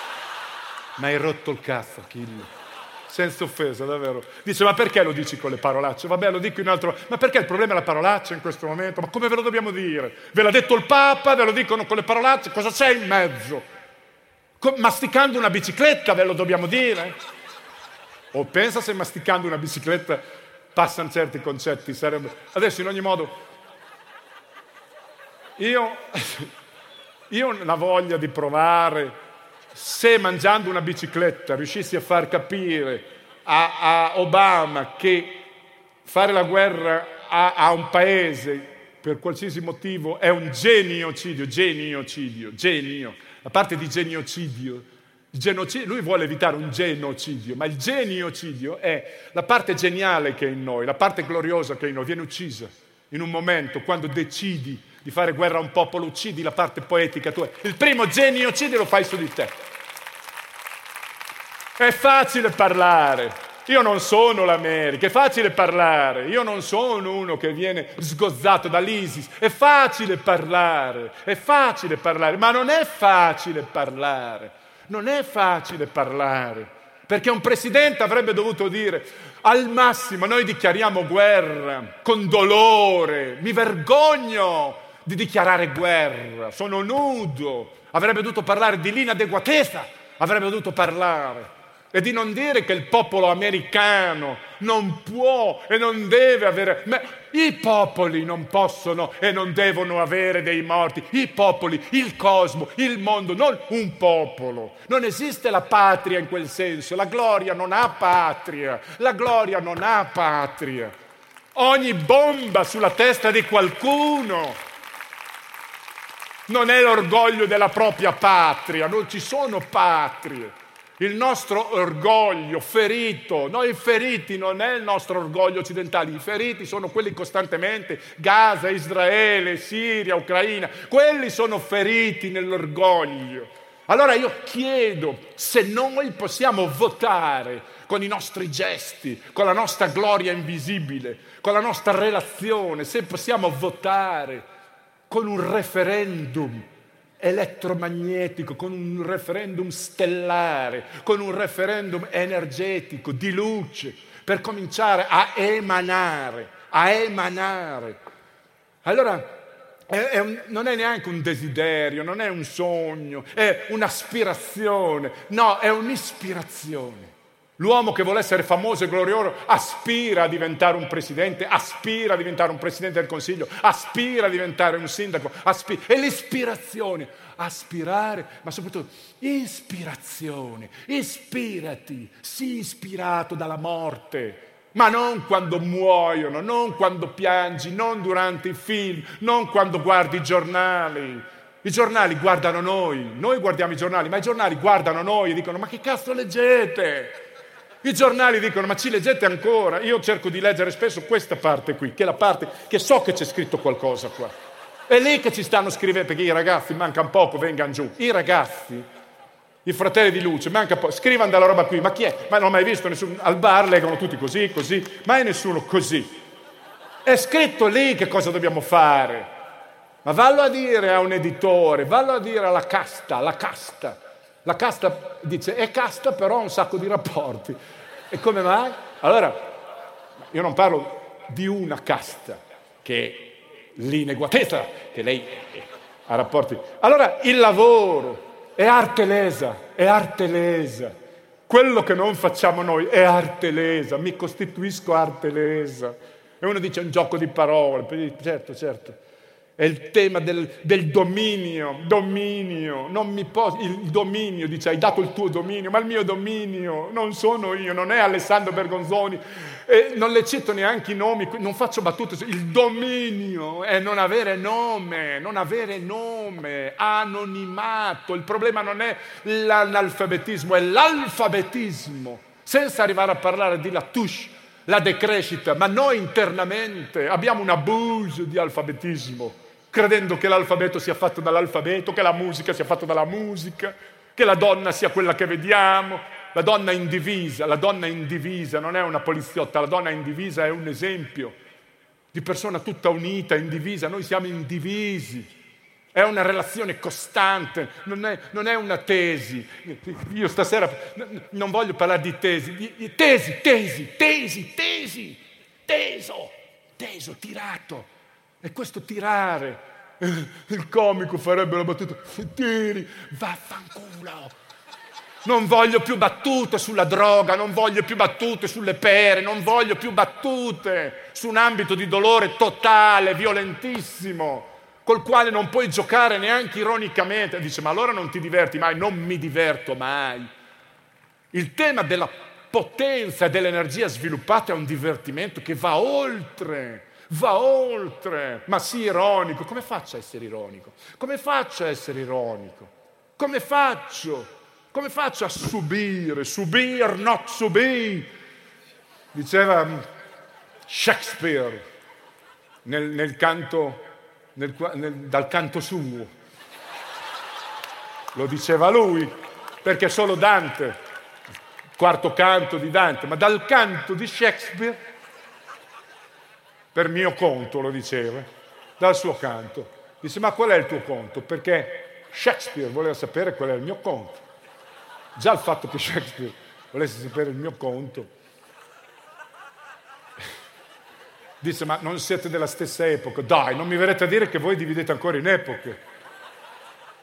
Ma hai rotto il cazzo, Achille. Senza offesa, davvero. Dice, ma perché lo dici con le parolacce? Vabbè, lo dico in un altro... Ma perché il problema è la parolaccia in questo momento? Ma come ve lo dobbiamo dire? Ve l'ha detto il Papa, ve lo dicono con le parolacce? Cosa c'è in mezzo? masticando una bicicletta ve lo dobbiamo dire? O pensa se masticando una bicicletta passano certi concetti? Sarebbe... Adesso, in ogni modo, io io ho una voglia di provare, se mangiando una bicicletta riuscissi a far capire a, a Obama che fare la guerra a, a, un paese per qualsiasi motivo è un geniocidio, geniocidio, genio. La parte di geniocidio Genocidio, lui vuole evitare un genocidio, ma il geniocidio è la parte geniale che è in noi, la parte gloriosa che è in noi, viene uccisa in un momento quando decidi di fare guerra a un popolo, uccidi la parte poetica tua. Il primo geniocidio lo fai su di te. È facile parlare, io non sono l'America, è facile parlare, io non sono uno che viene sgozzato dall'ISIS, è facile parlare, è facile parlare, ma non è facile parlare, non è facile parlare, perché un presidente avrebbe dovuto dire al massimo noi dichiariamo guerra con dolore, mi vergogno di dichiarare guerra, sono nudo, avrebbe dovuto parlare di l'inadeguatezza, avrebbe dovuto parlare e di non dire che il popolo americano non può e non deve avere... Ma I popoli non possono e non devono avere dei morti. I popoli, il cosmo, il mondo, non un popolo. Non esiste la patria in quel senso. La gloria non ha patria. La gloria non ha patria. Ogni bomba sulla testa di qualcuno non è l'orgoglio della propria patria. Non ci sono patrie il nostro orgoglio ferito, noi feriti non è il nostro orgoglio occidentale, i feriti sono quelli costantemente, Gaza, Israele, Siria, Ucraina, quelli sono feriti nell'orgoglio. Allora io chiedo se noi possiamo votare con i nostri gesti, con la nostra gloria invisibile, con la nostra relazione, se possiamo votare con un referendum elettromagnetico, con un referendum stellare, con un referendum energetico, di luce, per cominciare a emanare, a emanare. Allora, è, è un, non è neanche un desiderio, non è un sogno, è un'aspirazione, no, è un'ispirazione. L'uomo che vuole essere famoso e glorioso aspira a diventare un presidente, aspira a diventare un presidente del consiglio, aspira a diventare un sindaco, aspira. è l'ispirazione, aspirare, ma soprattutto ispirazione, ispirati, sii ispirato dalla morte, ma non quando muoiono, non quando piangi, non durante i film, non quando guardi i giornali. I giornali guardano noi, noi guardiamo i giornali, ma i giornali guardano noi e dicono ma che cazzo leggete? I giornali dicono ma ci leggete ancora? Io cerco di leggere spesso questa parte qui, che è la parte che so che c'è scritto qualcosa qua. È lì che ci stanno scrivendo, perché i ragazzi mancano poco, vengano giù. I ragazzi, i fratelli di luce, manca poco, scrivano della roba qui, ma chi è? Ma non ho mai visto nessuno, al bar leggono tutti così, così, mai nessuno così. È scritto lì che cosa dobbiamo fare. Ma vallo a dire a un editore, vallo a dire alla casta, alla casta. La casta dice è casta però ha un sacco di rapporti. E come mai? Allora, io non parlo di una casta che è l'ineguatezza, che lei ha rapporti. Allora, il lavoro è arte lesa, è arte lesa. Quello che non facciamo noi è arte lesa, mi costituisco arte lesa. E uno dice un gioco di parole, certo, certo. È il tema del, del dominio, dominio, non mi posso, il dominio, dice hai dato il tuo dominio, ma il mio dominio non sono io, non è Alessandro Bergonzoni, e non le cito neanche i nomi, non faccio battute, il dominio è non avere nome, non avere nome, anonimato, il problema non è l'analfabetismo, è l'alfabetismo, senza arrivare a parlare di la touche, la decrescita, ma noi internamente abbiamo un abuso di alfabetismo credendo che l'alfabeto sia fatto dall'alfabeto, che la musica sia fatta dalla musica, che la donna sia quella che vediamo. La donna indivisa, la donna indivisa non è una poliziotta, la donna indivisa è un esempio di persona tutta unita, indivisa, noi siamo indivisi. È una relazione costante, non è, non è, una tesi. Io stasera non voglio parlare di tesi, di, tesi, tesi, tesi, tesi, teso, teso, tirato. E questo tirare, eh, il comico farebbe la battuta, tiri, vaffanculo. Non voglio più battute sulla droga, non voglio più battute sulle pere, non voglio più battute su un ambito di dolore totale, violentissimo, col quale non puoi giocare neanche ironicamente. Dice, ma allora non ti diverti mai? Non mi diverto mai. Il tema della potenza e dell'energia sviluppata è un divertimento che va oltre va oltre, ma sì ironico. Come faccio a essere ironico? Come faccio a essere ironico? Come faccio? Come faccio a subire? Subir, not subir. Diceva Shakespeare nel, nel canto, nel, nel, dal canto suo. Lo diceva lui, perché solo Dante, quarto canto di Dante, ma dal canto di Shakespeare, per mio conto lo diceva, dal suo canto. Dice, ma qual è il tuo conto? Perché Shakespeare voleva sapere qual è il mio conto. Già il fatto che Shakespeare volesse sapere il mio conto Dice, ma non siete della stessa epoca? Dai, non mi verrete a dire che voi dividete ancora in epoche.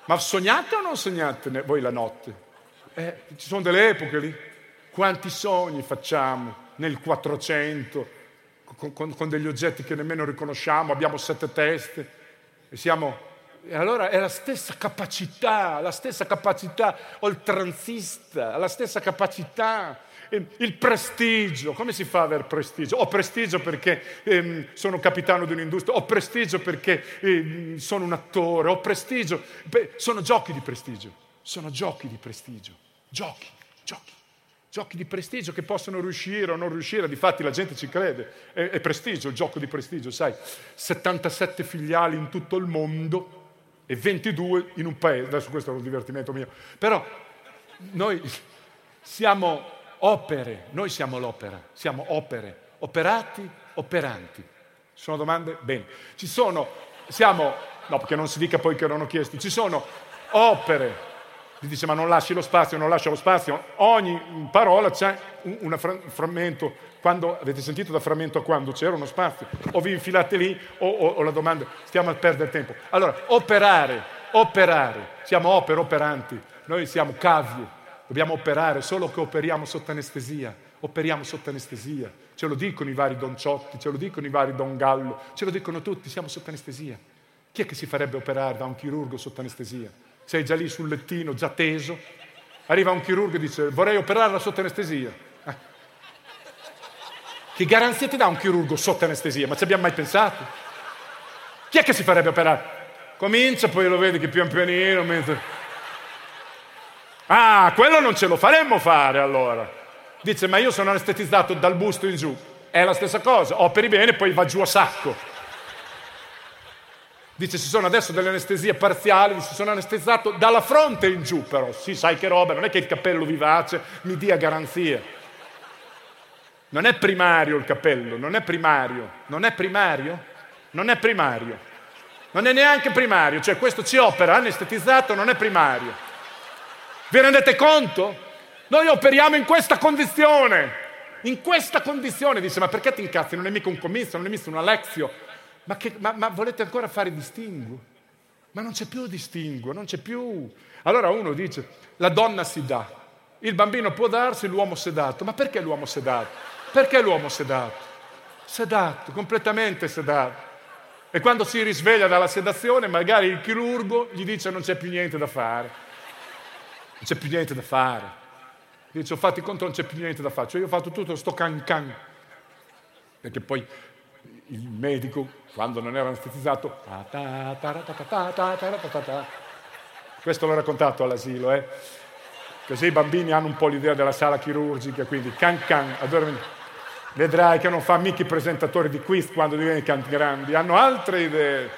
Ma sognate o non sognate voi la notte? Eh, ci sono delle epoche lì. Quanti sogni facciamo nel 400 con, con, degli oggetti che nemmeno riconosciamo, abbiamo sette teste e siamo e allora è la stessa capacità, la stessa capacità oltranzista, la stessa capacità il prestigio, come si fa ad avere prestigio? Ho prestigio perché ehm, sono capitano di un'industria, ho prestigio perché ehm, sono un attore, ho prestigio, Beh, sono giochi di prestigio, sono giochi di prestigio, giochi, giochi, giochi di prestigio che possono riuscire o non riuscire, difatti la gente ci crede, è, è prestigio, il gioco di prestigio, sai, 77 filiali in tutto il mondo e 22 in un paese, adesso questo è un divertimento mio, però noi siamo opere, noi siamo l'opera, siamo opere, operati, operanti. Ci sono domande? Bene. Ci sono, siamo, no perché non si dica poi che non ho chiesto, ci sono opere, mi dice ma non lasci lo spazio, non lascia lo spazio, ogni parola c'è un, un frammento, quando avete sentito da frammento a quando c'era uno spazio, o vi infilate lì o, o, o la domanda, stiamo a perdere tempo. Allora, operare, operare, siamo opere operanti, noi siamo cavie, Dobbiamo operare, solo che operiamo sotto anestesia. Operiamo sotto anestesia. Ce lo dicono i vari Don Ciotti, ce lo dicono i vari Don Gallo, ce lo dicono tutti, siamo sotto anestesia. Chi è che si farebbe operare da un chirurgo sotto anestesia? Sei già lì sul lettino, già teso. Arriva un chirurgo e dice vorrei operarla sotto anestesia. Eh. Che garanzia ti dà un chirurgo sotto anestesia? Ma ci abbiamo mai pensato? Chi è che si farebbe operare? Comincia, poi lo vedi che pian pianino, mentre Ah, quello non ce lo faremmo fare allora. Dice, ma io sono anestetizzato dal busto in giù. È la stessa cosa, operi bene, poi va giù a sacco. Dice, ci sono adesso delle anestesie parziali, dice, sono anestetizzato dalla fronte in giù, però. Sì, sai che roba, non è che il cappello vivace mi dia garanzia. Non è primario il cappello, non è primario. Non è primario? Non è primario. Non è neanche primario, cioè questo ci opera anestetizzato, non è primario. Vi rendete conto? Noi operiamo in questa condizione. In questa condizione dice, ma perché ti incazzi? Non è mica un commisso, non è mica un Alexio. Ma, che, ma, ma volete ancora fare distinguo? Ma non c'è più distinguo, non c'è più. Allora uno dice, la donna si dà, il bambino può darsi, l'uomo sedato. Ma perché l'uomo sedato? Perché l'uomo sedato? Sedato, completamente sedato. E quando si risveglia dalla sedazione, magari il chirurgo gli dice non c'è più niente da fare non c'è più niente da fare. Dice, ho fatto i controlli, non c'è più niente da fare. Cioè io ho fatto tutto sto can can. Perché poi il medico, quando non era anestetizzato, questo l'ho raccontato all'asilo, eh? Così i bambini hanno un po' l'idea della sala chirurgica, quindi can can, vedrai che non fa mica i presentatori di quiz quando diventano grandi, hanno altre idee,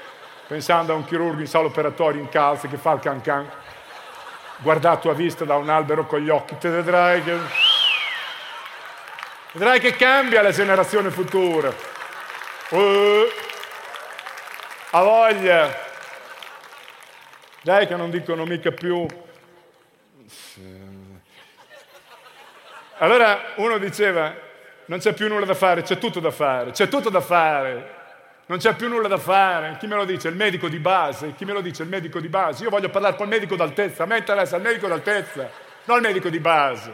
pensando a un chirurgo in sala operatoria in calze che fa il can can guardato a vista da un albero con gli occhi, te vedrai che, vedrai che cambia la generazione futura. Uh, a voglia. Dai che non dicono mica più. Allora uno diceva, non c'è più nulla da fare, c'è tutto da fare, c'è tutto da fare non c'è più nulla da fare. Chi me lo dice? Il medico di base. Chi me lo dice? Il medico di base. Io voglio parlare col medico d'altezza. A me interessa il medico d'altezza, non il medico di base.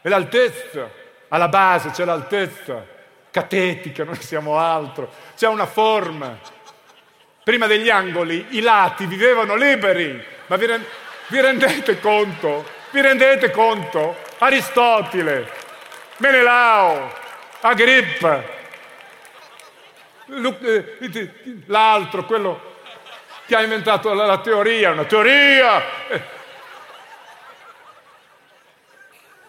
E l'altezza, alla base c'è l'altezza catetica, noi siamo altro. C'è una forma. Prima degli angoli i lati vivevano liberi, ma vi, rend- vi rendete conto? Vi rendete conto? Aristotele, Menelao, Agrippa, eh, l'altro, quello che ha inventato la, teoria, una teoria.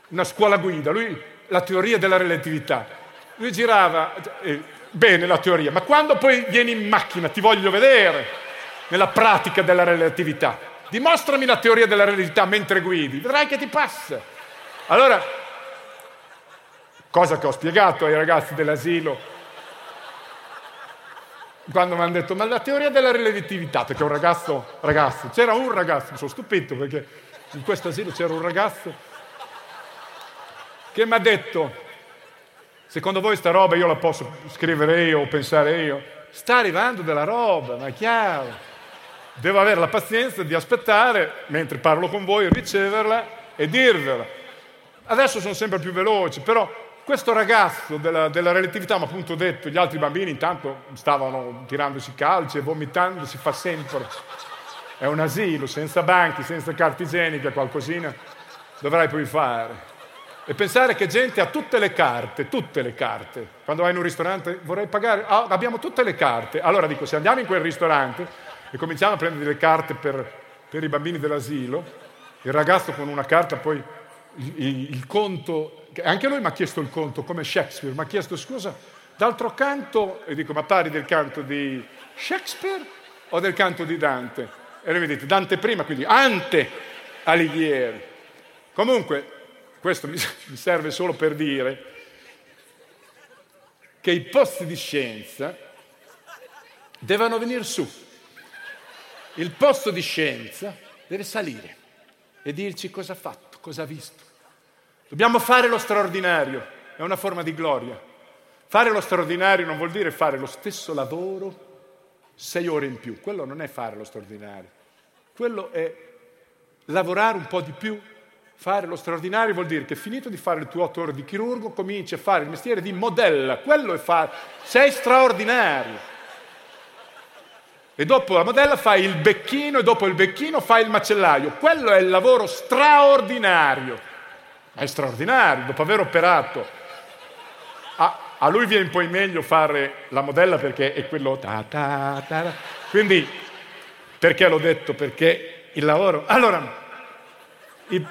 una scuola guida, lui la teoria della relatività. Lui girava, eh, bene la teoria, ma quando poi vieni in macchina ti voglio vedere nella pratica della relatività. Dimostrami la teoria della relatività mentre guidi, vedrai che ti passa. Allora, cosa che ho spiegato ai ragazzi dell'asilo quando mi hanno detto ma la teoria della relatività, perché un ragazzo, ragazzo, c'era un ragazzo, mi sono stupito perché in questo asilo c'era un ragazzo che mi ha detto, secondo voi sta roba io la posso scrivere io o pensare io? Sta arrivando della roba, ma è chiaro. Devo avere la pazienza di aspettare, mentre parlo con voi, riceverla e dirvela. Adesso sono sempre più veloce, però questo ragazzo della, della relatività mi ha appunto detto, gli altri bambini intanto stavano tirandosi calci e vomitando, si fa sempre. È un asilo, senza banchi, senza carta igienica, qualcosina dovrai poi fare. E pensare che gente ha tutte le carte, tutte le carte. Quando vai in un ristorante vorrei pagare, ah, abbiamo tutte le carte. Allora dico, se andiamo in quel ristorante e cominciamo a prendere le carte per, per i bambini dell'asilo, il ragazzo con una carta poi il, il conto, anche lui mi ha chiesto il conto come Shakespeare, mi ha chiesto scusa, d'altro canto, e dico, ma parli del canto di Shakespeare o del canto di Dante? E lui mi dice, Dante prima, quindi ante Alighieri. Comunque, questo mi serve solo per dire che i posti di scienza devono venire su. Il posto di scienza deve salire e dirci cosa ha fatto, cosa ha visto. Dobbiamo fare lo straordinario, è una forma di gloria. Fare lo straordinario non vuol dire fare lo stesso lavoro sei ore in più, quello non è fare lo straordinario, quello è lavorare un po' di più Fare lo straordinario vuol dire che finito di fare le tue otto ore di chirurgo, cominci a fare il mestiere di modella. Quello è fare. Sei straordinario. E dopo la modella fai il becchino e dopo il becchino fai il macellaio. Quello è il lavoro straordinario. È straordinario, dopo aver operato. A, a lui viene poi meglio fare la modella perché è quello... Ta, ta, ta, Quindi, perché l'ho detto? Perché il lavoro... Allora, il,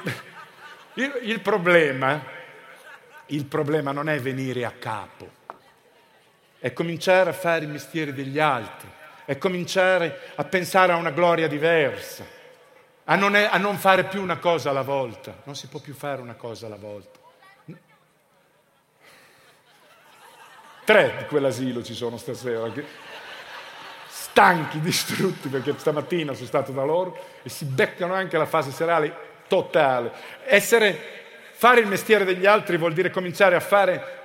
il, il, problema, il problema non è venire a capo, è cominciare a fare i mestieri degli altri, è cominciare a pensare a una gloria diversa, a non, è, a non fare più una cosa alla volta. Non si può più fare una cosa alla volta. Tre di quell'asilo ci sono stasera, stanchi, distrutti, perché stamattina sono stato da loro e si beccano anche la fase serale totale. Essere, fare il mestiere degli altri vuol dire cominciare a fare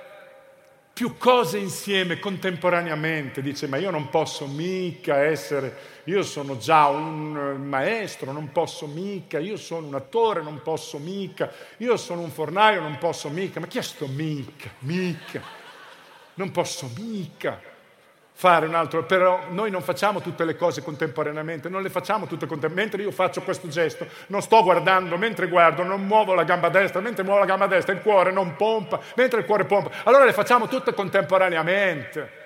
più cose insieme contemporaneamente. Dice, ma io non posso mica essere, io sono già un maestro, non posso mica, io sono un attore, non posso mica, io sono un fornaio, non posso mica. Ma chi è sto mica? Mica. Non posso mica fare un altro, però noi non facciamo tutte le cose contemporaneamente, non le facciamo tutte contemporaneamente, mentre io faccio questo gesto, non sto guardando, mentre guardo non muovo la gamba destra, mentre muovo la gamba destra il cuore non pompa, mentre il cuore pompa, allora le facciamo tutte contemporaneamente.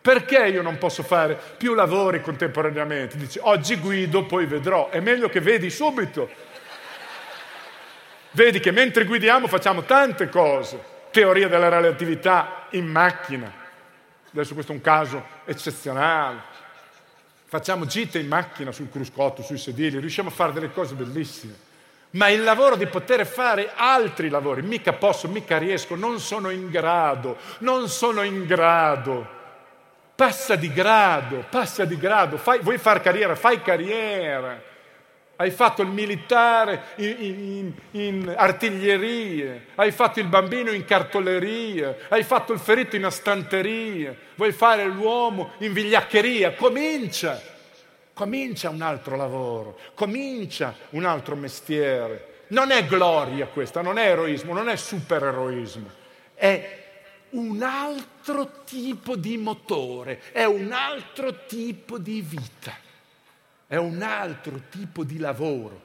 Perché io non posso fare più lavori contemporaneamente? Dici, oggi guido, poi vedrò. È meglio che vedi subito. Vedi che mentre guidiamo facciamo tante cose. Teoria della relatività in macchina, adesso questo è un caso eccezionale. Facciamo gite in macchina sul cruscotto, sui sedili, riusciamo a fare delle cose bellissime. Ma il lavoro di poter fare altri lavori, mica posso, mica riesco, non sono in grado, non sono in grado. Passa di grado, passa di grado, fai, vuoi fare carriera, fai carriera hai fatto il militare in, in, in, artiglierie, hai fatto il bambino in cartoleria, hai fatto il ferito in astanteria, vuoi fare l'uomo in vigliaccheria, comincia, comincia un altro lavoro, comincia un altro mestiere. Non è gloria questa, non è eroismo, non è supereroismo, è un altro tipo di motore, è un altro tipo di vita è un altro tipo di lavoro,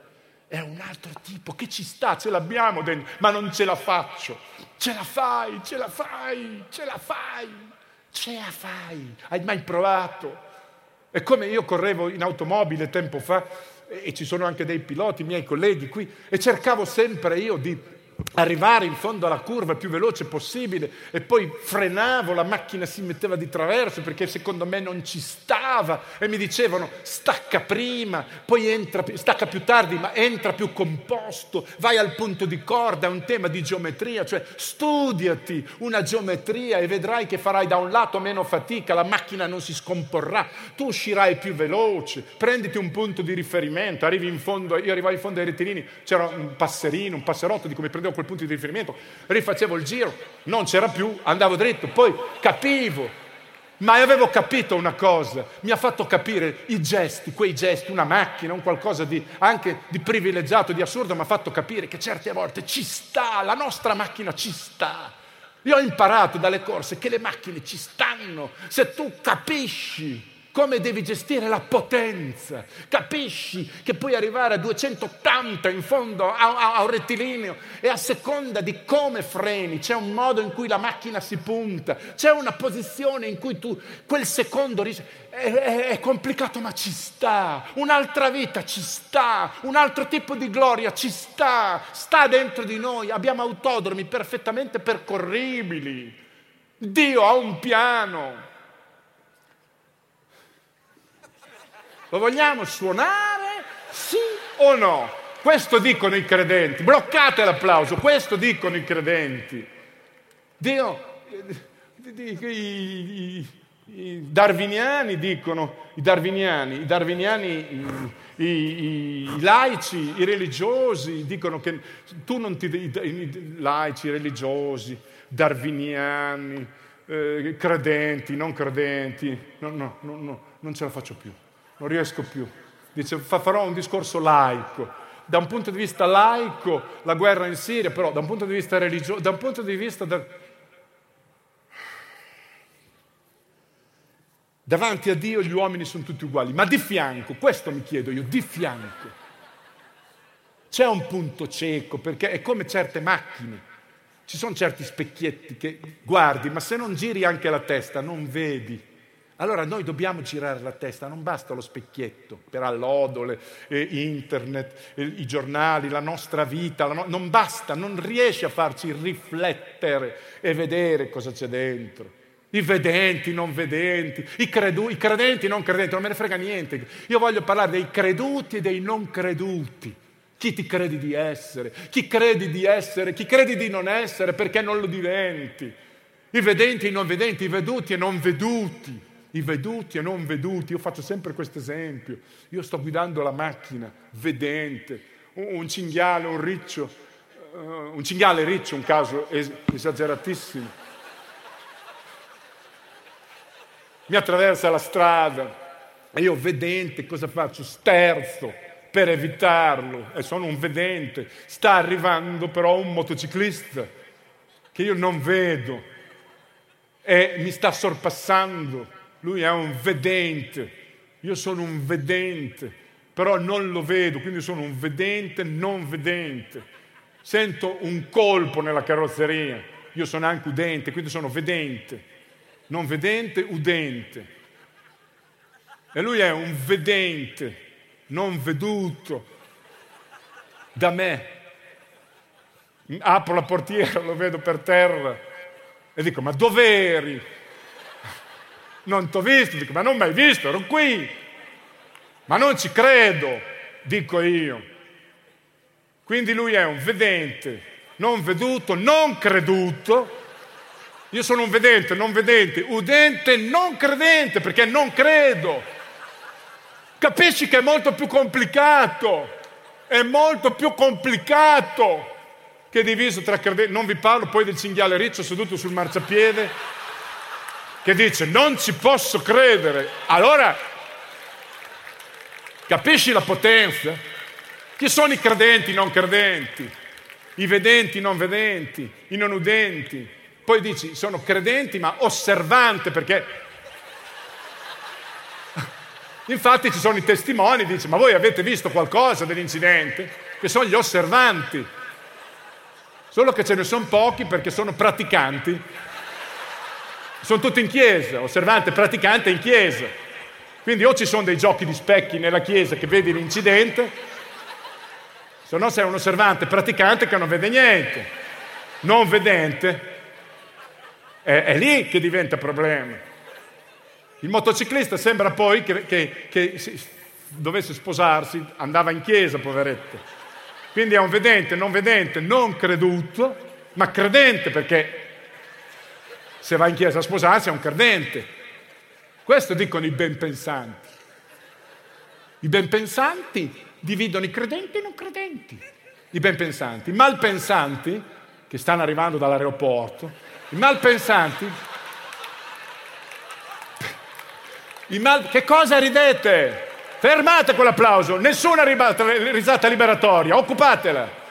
è un altro tipo che ci sta, ce l'abbiamo dentro, ma non ce la faccio. Ce la fai, ce la fai, ce la fai, ce la fai. Hai mai provato? È come io correvo in automobile tempo fa e ci sono anche dei piloti, miei colleghi qui, e cercavo sempre io di arrivare in fondo alla curva il più veloce possibile e poi frenavo, la macchina si metteva di traverso perché secondo me non ci stava e mi dicevano stacca prima, poi entra, stacca più tardi ma entra più composto, vai al punto di corda, è un tema di geometria, cioè studiati una geometria e vedrai che farai da un lato meno fatica, la macchina non si scomporrà, tu uscirai più veloce, prenditi un punto di riferimento, arrivi in fondo, io arrivavo in fondo ai rettilini, c'era un passerino, un passerotto di come prendevo quel punto di riferimento, rifacevo il giro, non c'era più, andavo dritto, poi capivo. Ma avevo capito una cosa, mi ha fatto capire i gesti, quei gesti, una macchina, un qualcosa di, anche di privilegiato, di assurdo, mi ha fatto capire che certe volte ci sta, la nostra macchina ci sta. Io ho imparato dalle corse che le macchine ci stanno, se tu capisci come devi gestire la potenza. Capisci che puoi arrivare a 280 in fondo a, a, a, un rettilineo e a seconda di come freni, c'è un modo in cui la macchina si punta, c'è una posizione in cui tu quel secondo è, è, è complicato ma ci sta, un'altra vita ci sta, un altro tipo di gloria ci sta, sta dentro di noi, abbiamo autodromi perfettamente percorribili. Dio ha un piano, Lo vogliamo suonare? Sì o no? Questo dicono i credenti. Bloccate l'applauso, questo dicono i credenti. Dio, i, i, i darwiniani dicono, i darwiniani, i, darwiniani i, i, laici, i religiosi dicono che tu non ti... I, laici, religiosi, darwiniani, eh, credenti, non credenti, no, no, no, no, non ce la faccio più non riesco più. Dice, farò un discorso laico. Da un punto di vista laico, la guerra in Siria, però da un punto di vista religioso, da un punto di vista... Da... Davanti a Dio gli uomini sono tutti uguali, ma di fianco, questo mi chiedo io, di fianco. C'è un punto cieco, perché è come certe macchine. Ci sono certi specchietti che guardi, ma se non giri anche la testa non vedi. Allora noi dobbiamo girare la testa, non basta lo specchietto per allodole, eh, internet, eh, i giornali, la nostra vita, la no- non basta, non riesce a farci riflettere e vedere cosa c'è dentro. I vedenti, i non vedenti, i, credu- i credenti, non credenti, non me ne frega niente. Io voglio parlare dei creduti e dei non creduti. Chi ti credi di essere? Chi credi di essere? Chi credi di non essere perché non lo diventi? I vedenti, i non vedenti, i veduti e non veduti i veduti e non veduti. Io faccio sempre questo esempio. Io sto guidando la macchina, vedente, un cinghiale, un riccio, uh, un cinghiale riccio, un caso es- esageratissimo. Mi attraversa la strada e io vedente cosa faccio? Sterzo per evitarlo e sono un vedente. Sta arrivando però un motociclista che io non vedo e mi sta sorpassando lui è un vedente, io sono un vedente, però non lo vedo, quindi sono un vedente non vedente. Sento un colpo nella carrozzeria, io sono anche udente, quindi sono vedente, non vedente, udente. E lui è un vedente, non veduto da me. Apro la portiera, lo vedo per terra e dico, ma dov'eri? Non ti ho visto, dico, ma non mi hai visto, ero qui. Ma non ci credo, dico io. Quindi lui è un vedente, non veduto, non creduto. Io sono un vedente, non vedente, udente, non credente, perché non credo. Capisci che è molto più complicato, è molto più complicato che diviso tra credenti. Non vi parlo poi del cinghiale riccio seduto sul marciapiede che dice non ci posso credere, allora capisci la potenza? Chi sono i credenti, i non credenti, i vedenti, i non vedenti, i non udenti? Poi dici sono credenti ma osservanti perché Infatti ci sono i testimoni, dice, ma voi avete visto qualcosa dell'incidente? Che sono gli osservanti. Solo che ce ne sono pochi perché sono praticanti sono tutti in chiesa, osservante, praticante in chiesa. Quindi o ci sono dei giochi di specchi nella chiesa che vedi l'incidente, Se no sei un osservante praticante che non vede niente. Non vedente è, è lì che diventa problema. Il motociclista sembra poi che, che, che dovesse sposarsi, andava in chiesa, poveretto. Quindi è un vedente, non vedente, non creduto, ma credente perché se va in chiesa a sposarsi è un credente. Questo dicono i ben pensanti. I ben pensanti dividono i credenti e i non credenti. I ben pensanti. I malpensanti, che stanno arrivando dall'aeroporto, i malpensanti... I mal... Che cosa ridete? Fermate quell'applauso, nessuna risata liberatoria, occupatela.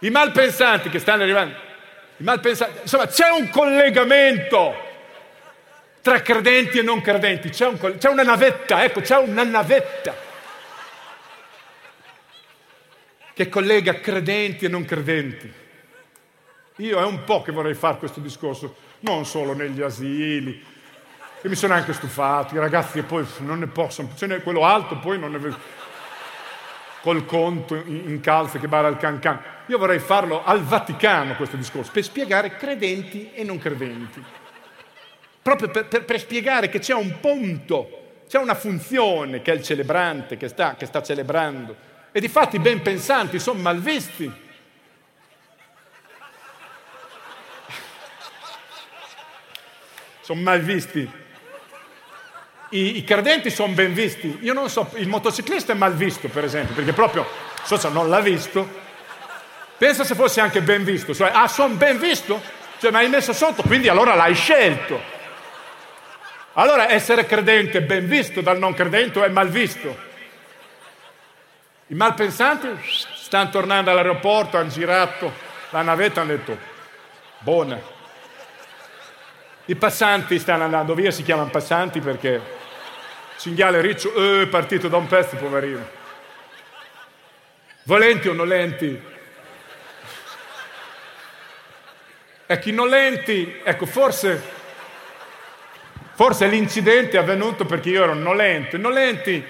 I malpensanti che stanno arrivando, malpensanti, insomma c'è un collegamento tra credenti e non credenti, c'è, un, c'è una navetta, ecco, c'è una navetta che collega credenti e non credenti. Io è un po' che vorrei fare questo discorso, non solo negli asili, e mi sono anche stufato, i ragazzi poi non ne possono, ce n'è quello alto poi non ne vedo, col conto in calze che bada al can can. Io vorrei farlo al Vaticano questo discorso, per spiegare credenti e non credenti. Proprio per, per, per spiegare che c'è un punto, c'è una funzione che è il celebrante, che sta, che sta celebrando. E di fatti ben pensanti sono malvisti. Sono malvisti i, i credenti sono ben visti. Io non so, il motociclista è mal visto, per esempio, perché proprio, so non l'ha visto. Pensa se fosse anche ben visto, cioè, ah, sono ben visto? Cioè, mi hai messo sotto, quindi allora l'hai scelto. Allora essere credente ben visto dal non credente è mal visto. I malpensanti stanno tornando all'aeroporto, hanno girato la navetta, hanno detto, buona. I passanti stanno andando via, si chiamano passanti perché Cinghiale riccio, eh, partito da un pezzo, poverino. Volenti o nolenti? Ecco, i nolenti, ecco, forse, forse l'incidente è avvenuto perché io ero nolento. I nolenti,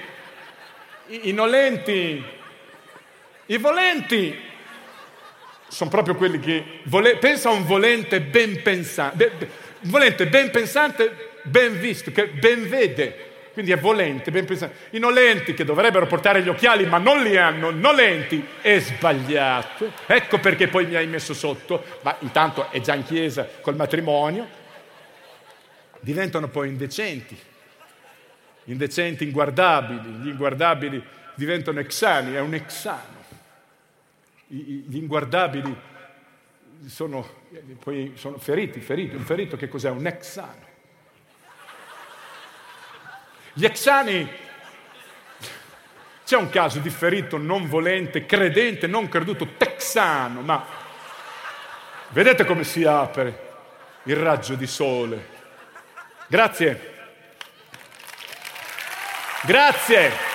i, i nolenti, i volenti sono proprio quelli che... Vole, pensa a un volente ben pensante, be, volente ben pensante, ben visto, che ben vede quindi è volente, ben pensato. I nolenti che dovrebbero portare gli occhiali ma non li hanno, nolenti, è sbagliato. Ecco perché poi mi hai messo sotto, ma intanto è già in chiesa col matrimonio. Diventano poi indecenti, indecenti, inguardabili. Gli inguardabili diventano exani, è un exano. Gli inguardabili sono, poi sono feriti, feriti. Un ferito che cos'è? Un exano. Gli exani, c'è un caso di ferito non volente, credente, non creduto, texano, ma vedete come si apre il raggio di sole. Grazie. Grazie.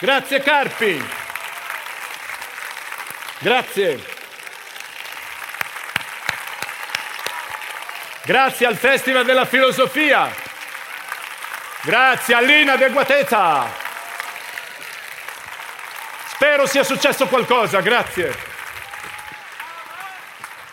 Grazie Carpi. Grazie. Grazie al Festival della Filosofia. Grazie all'inadeguatezza. Spero sia successo qualcosa, grazie.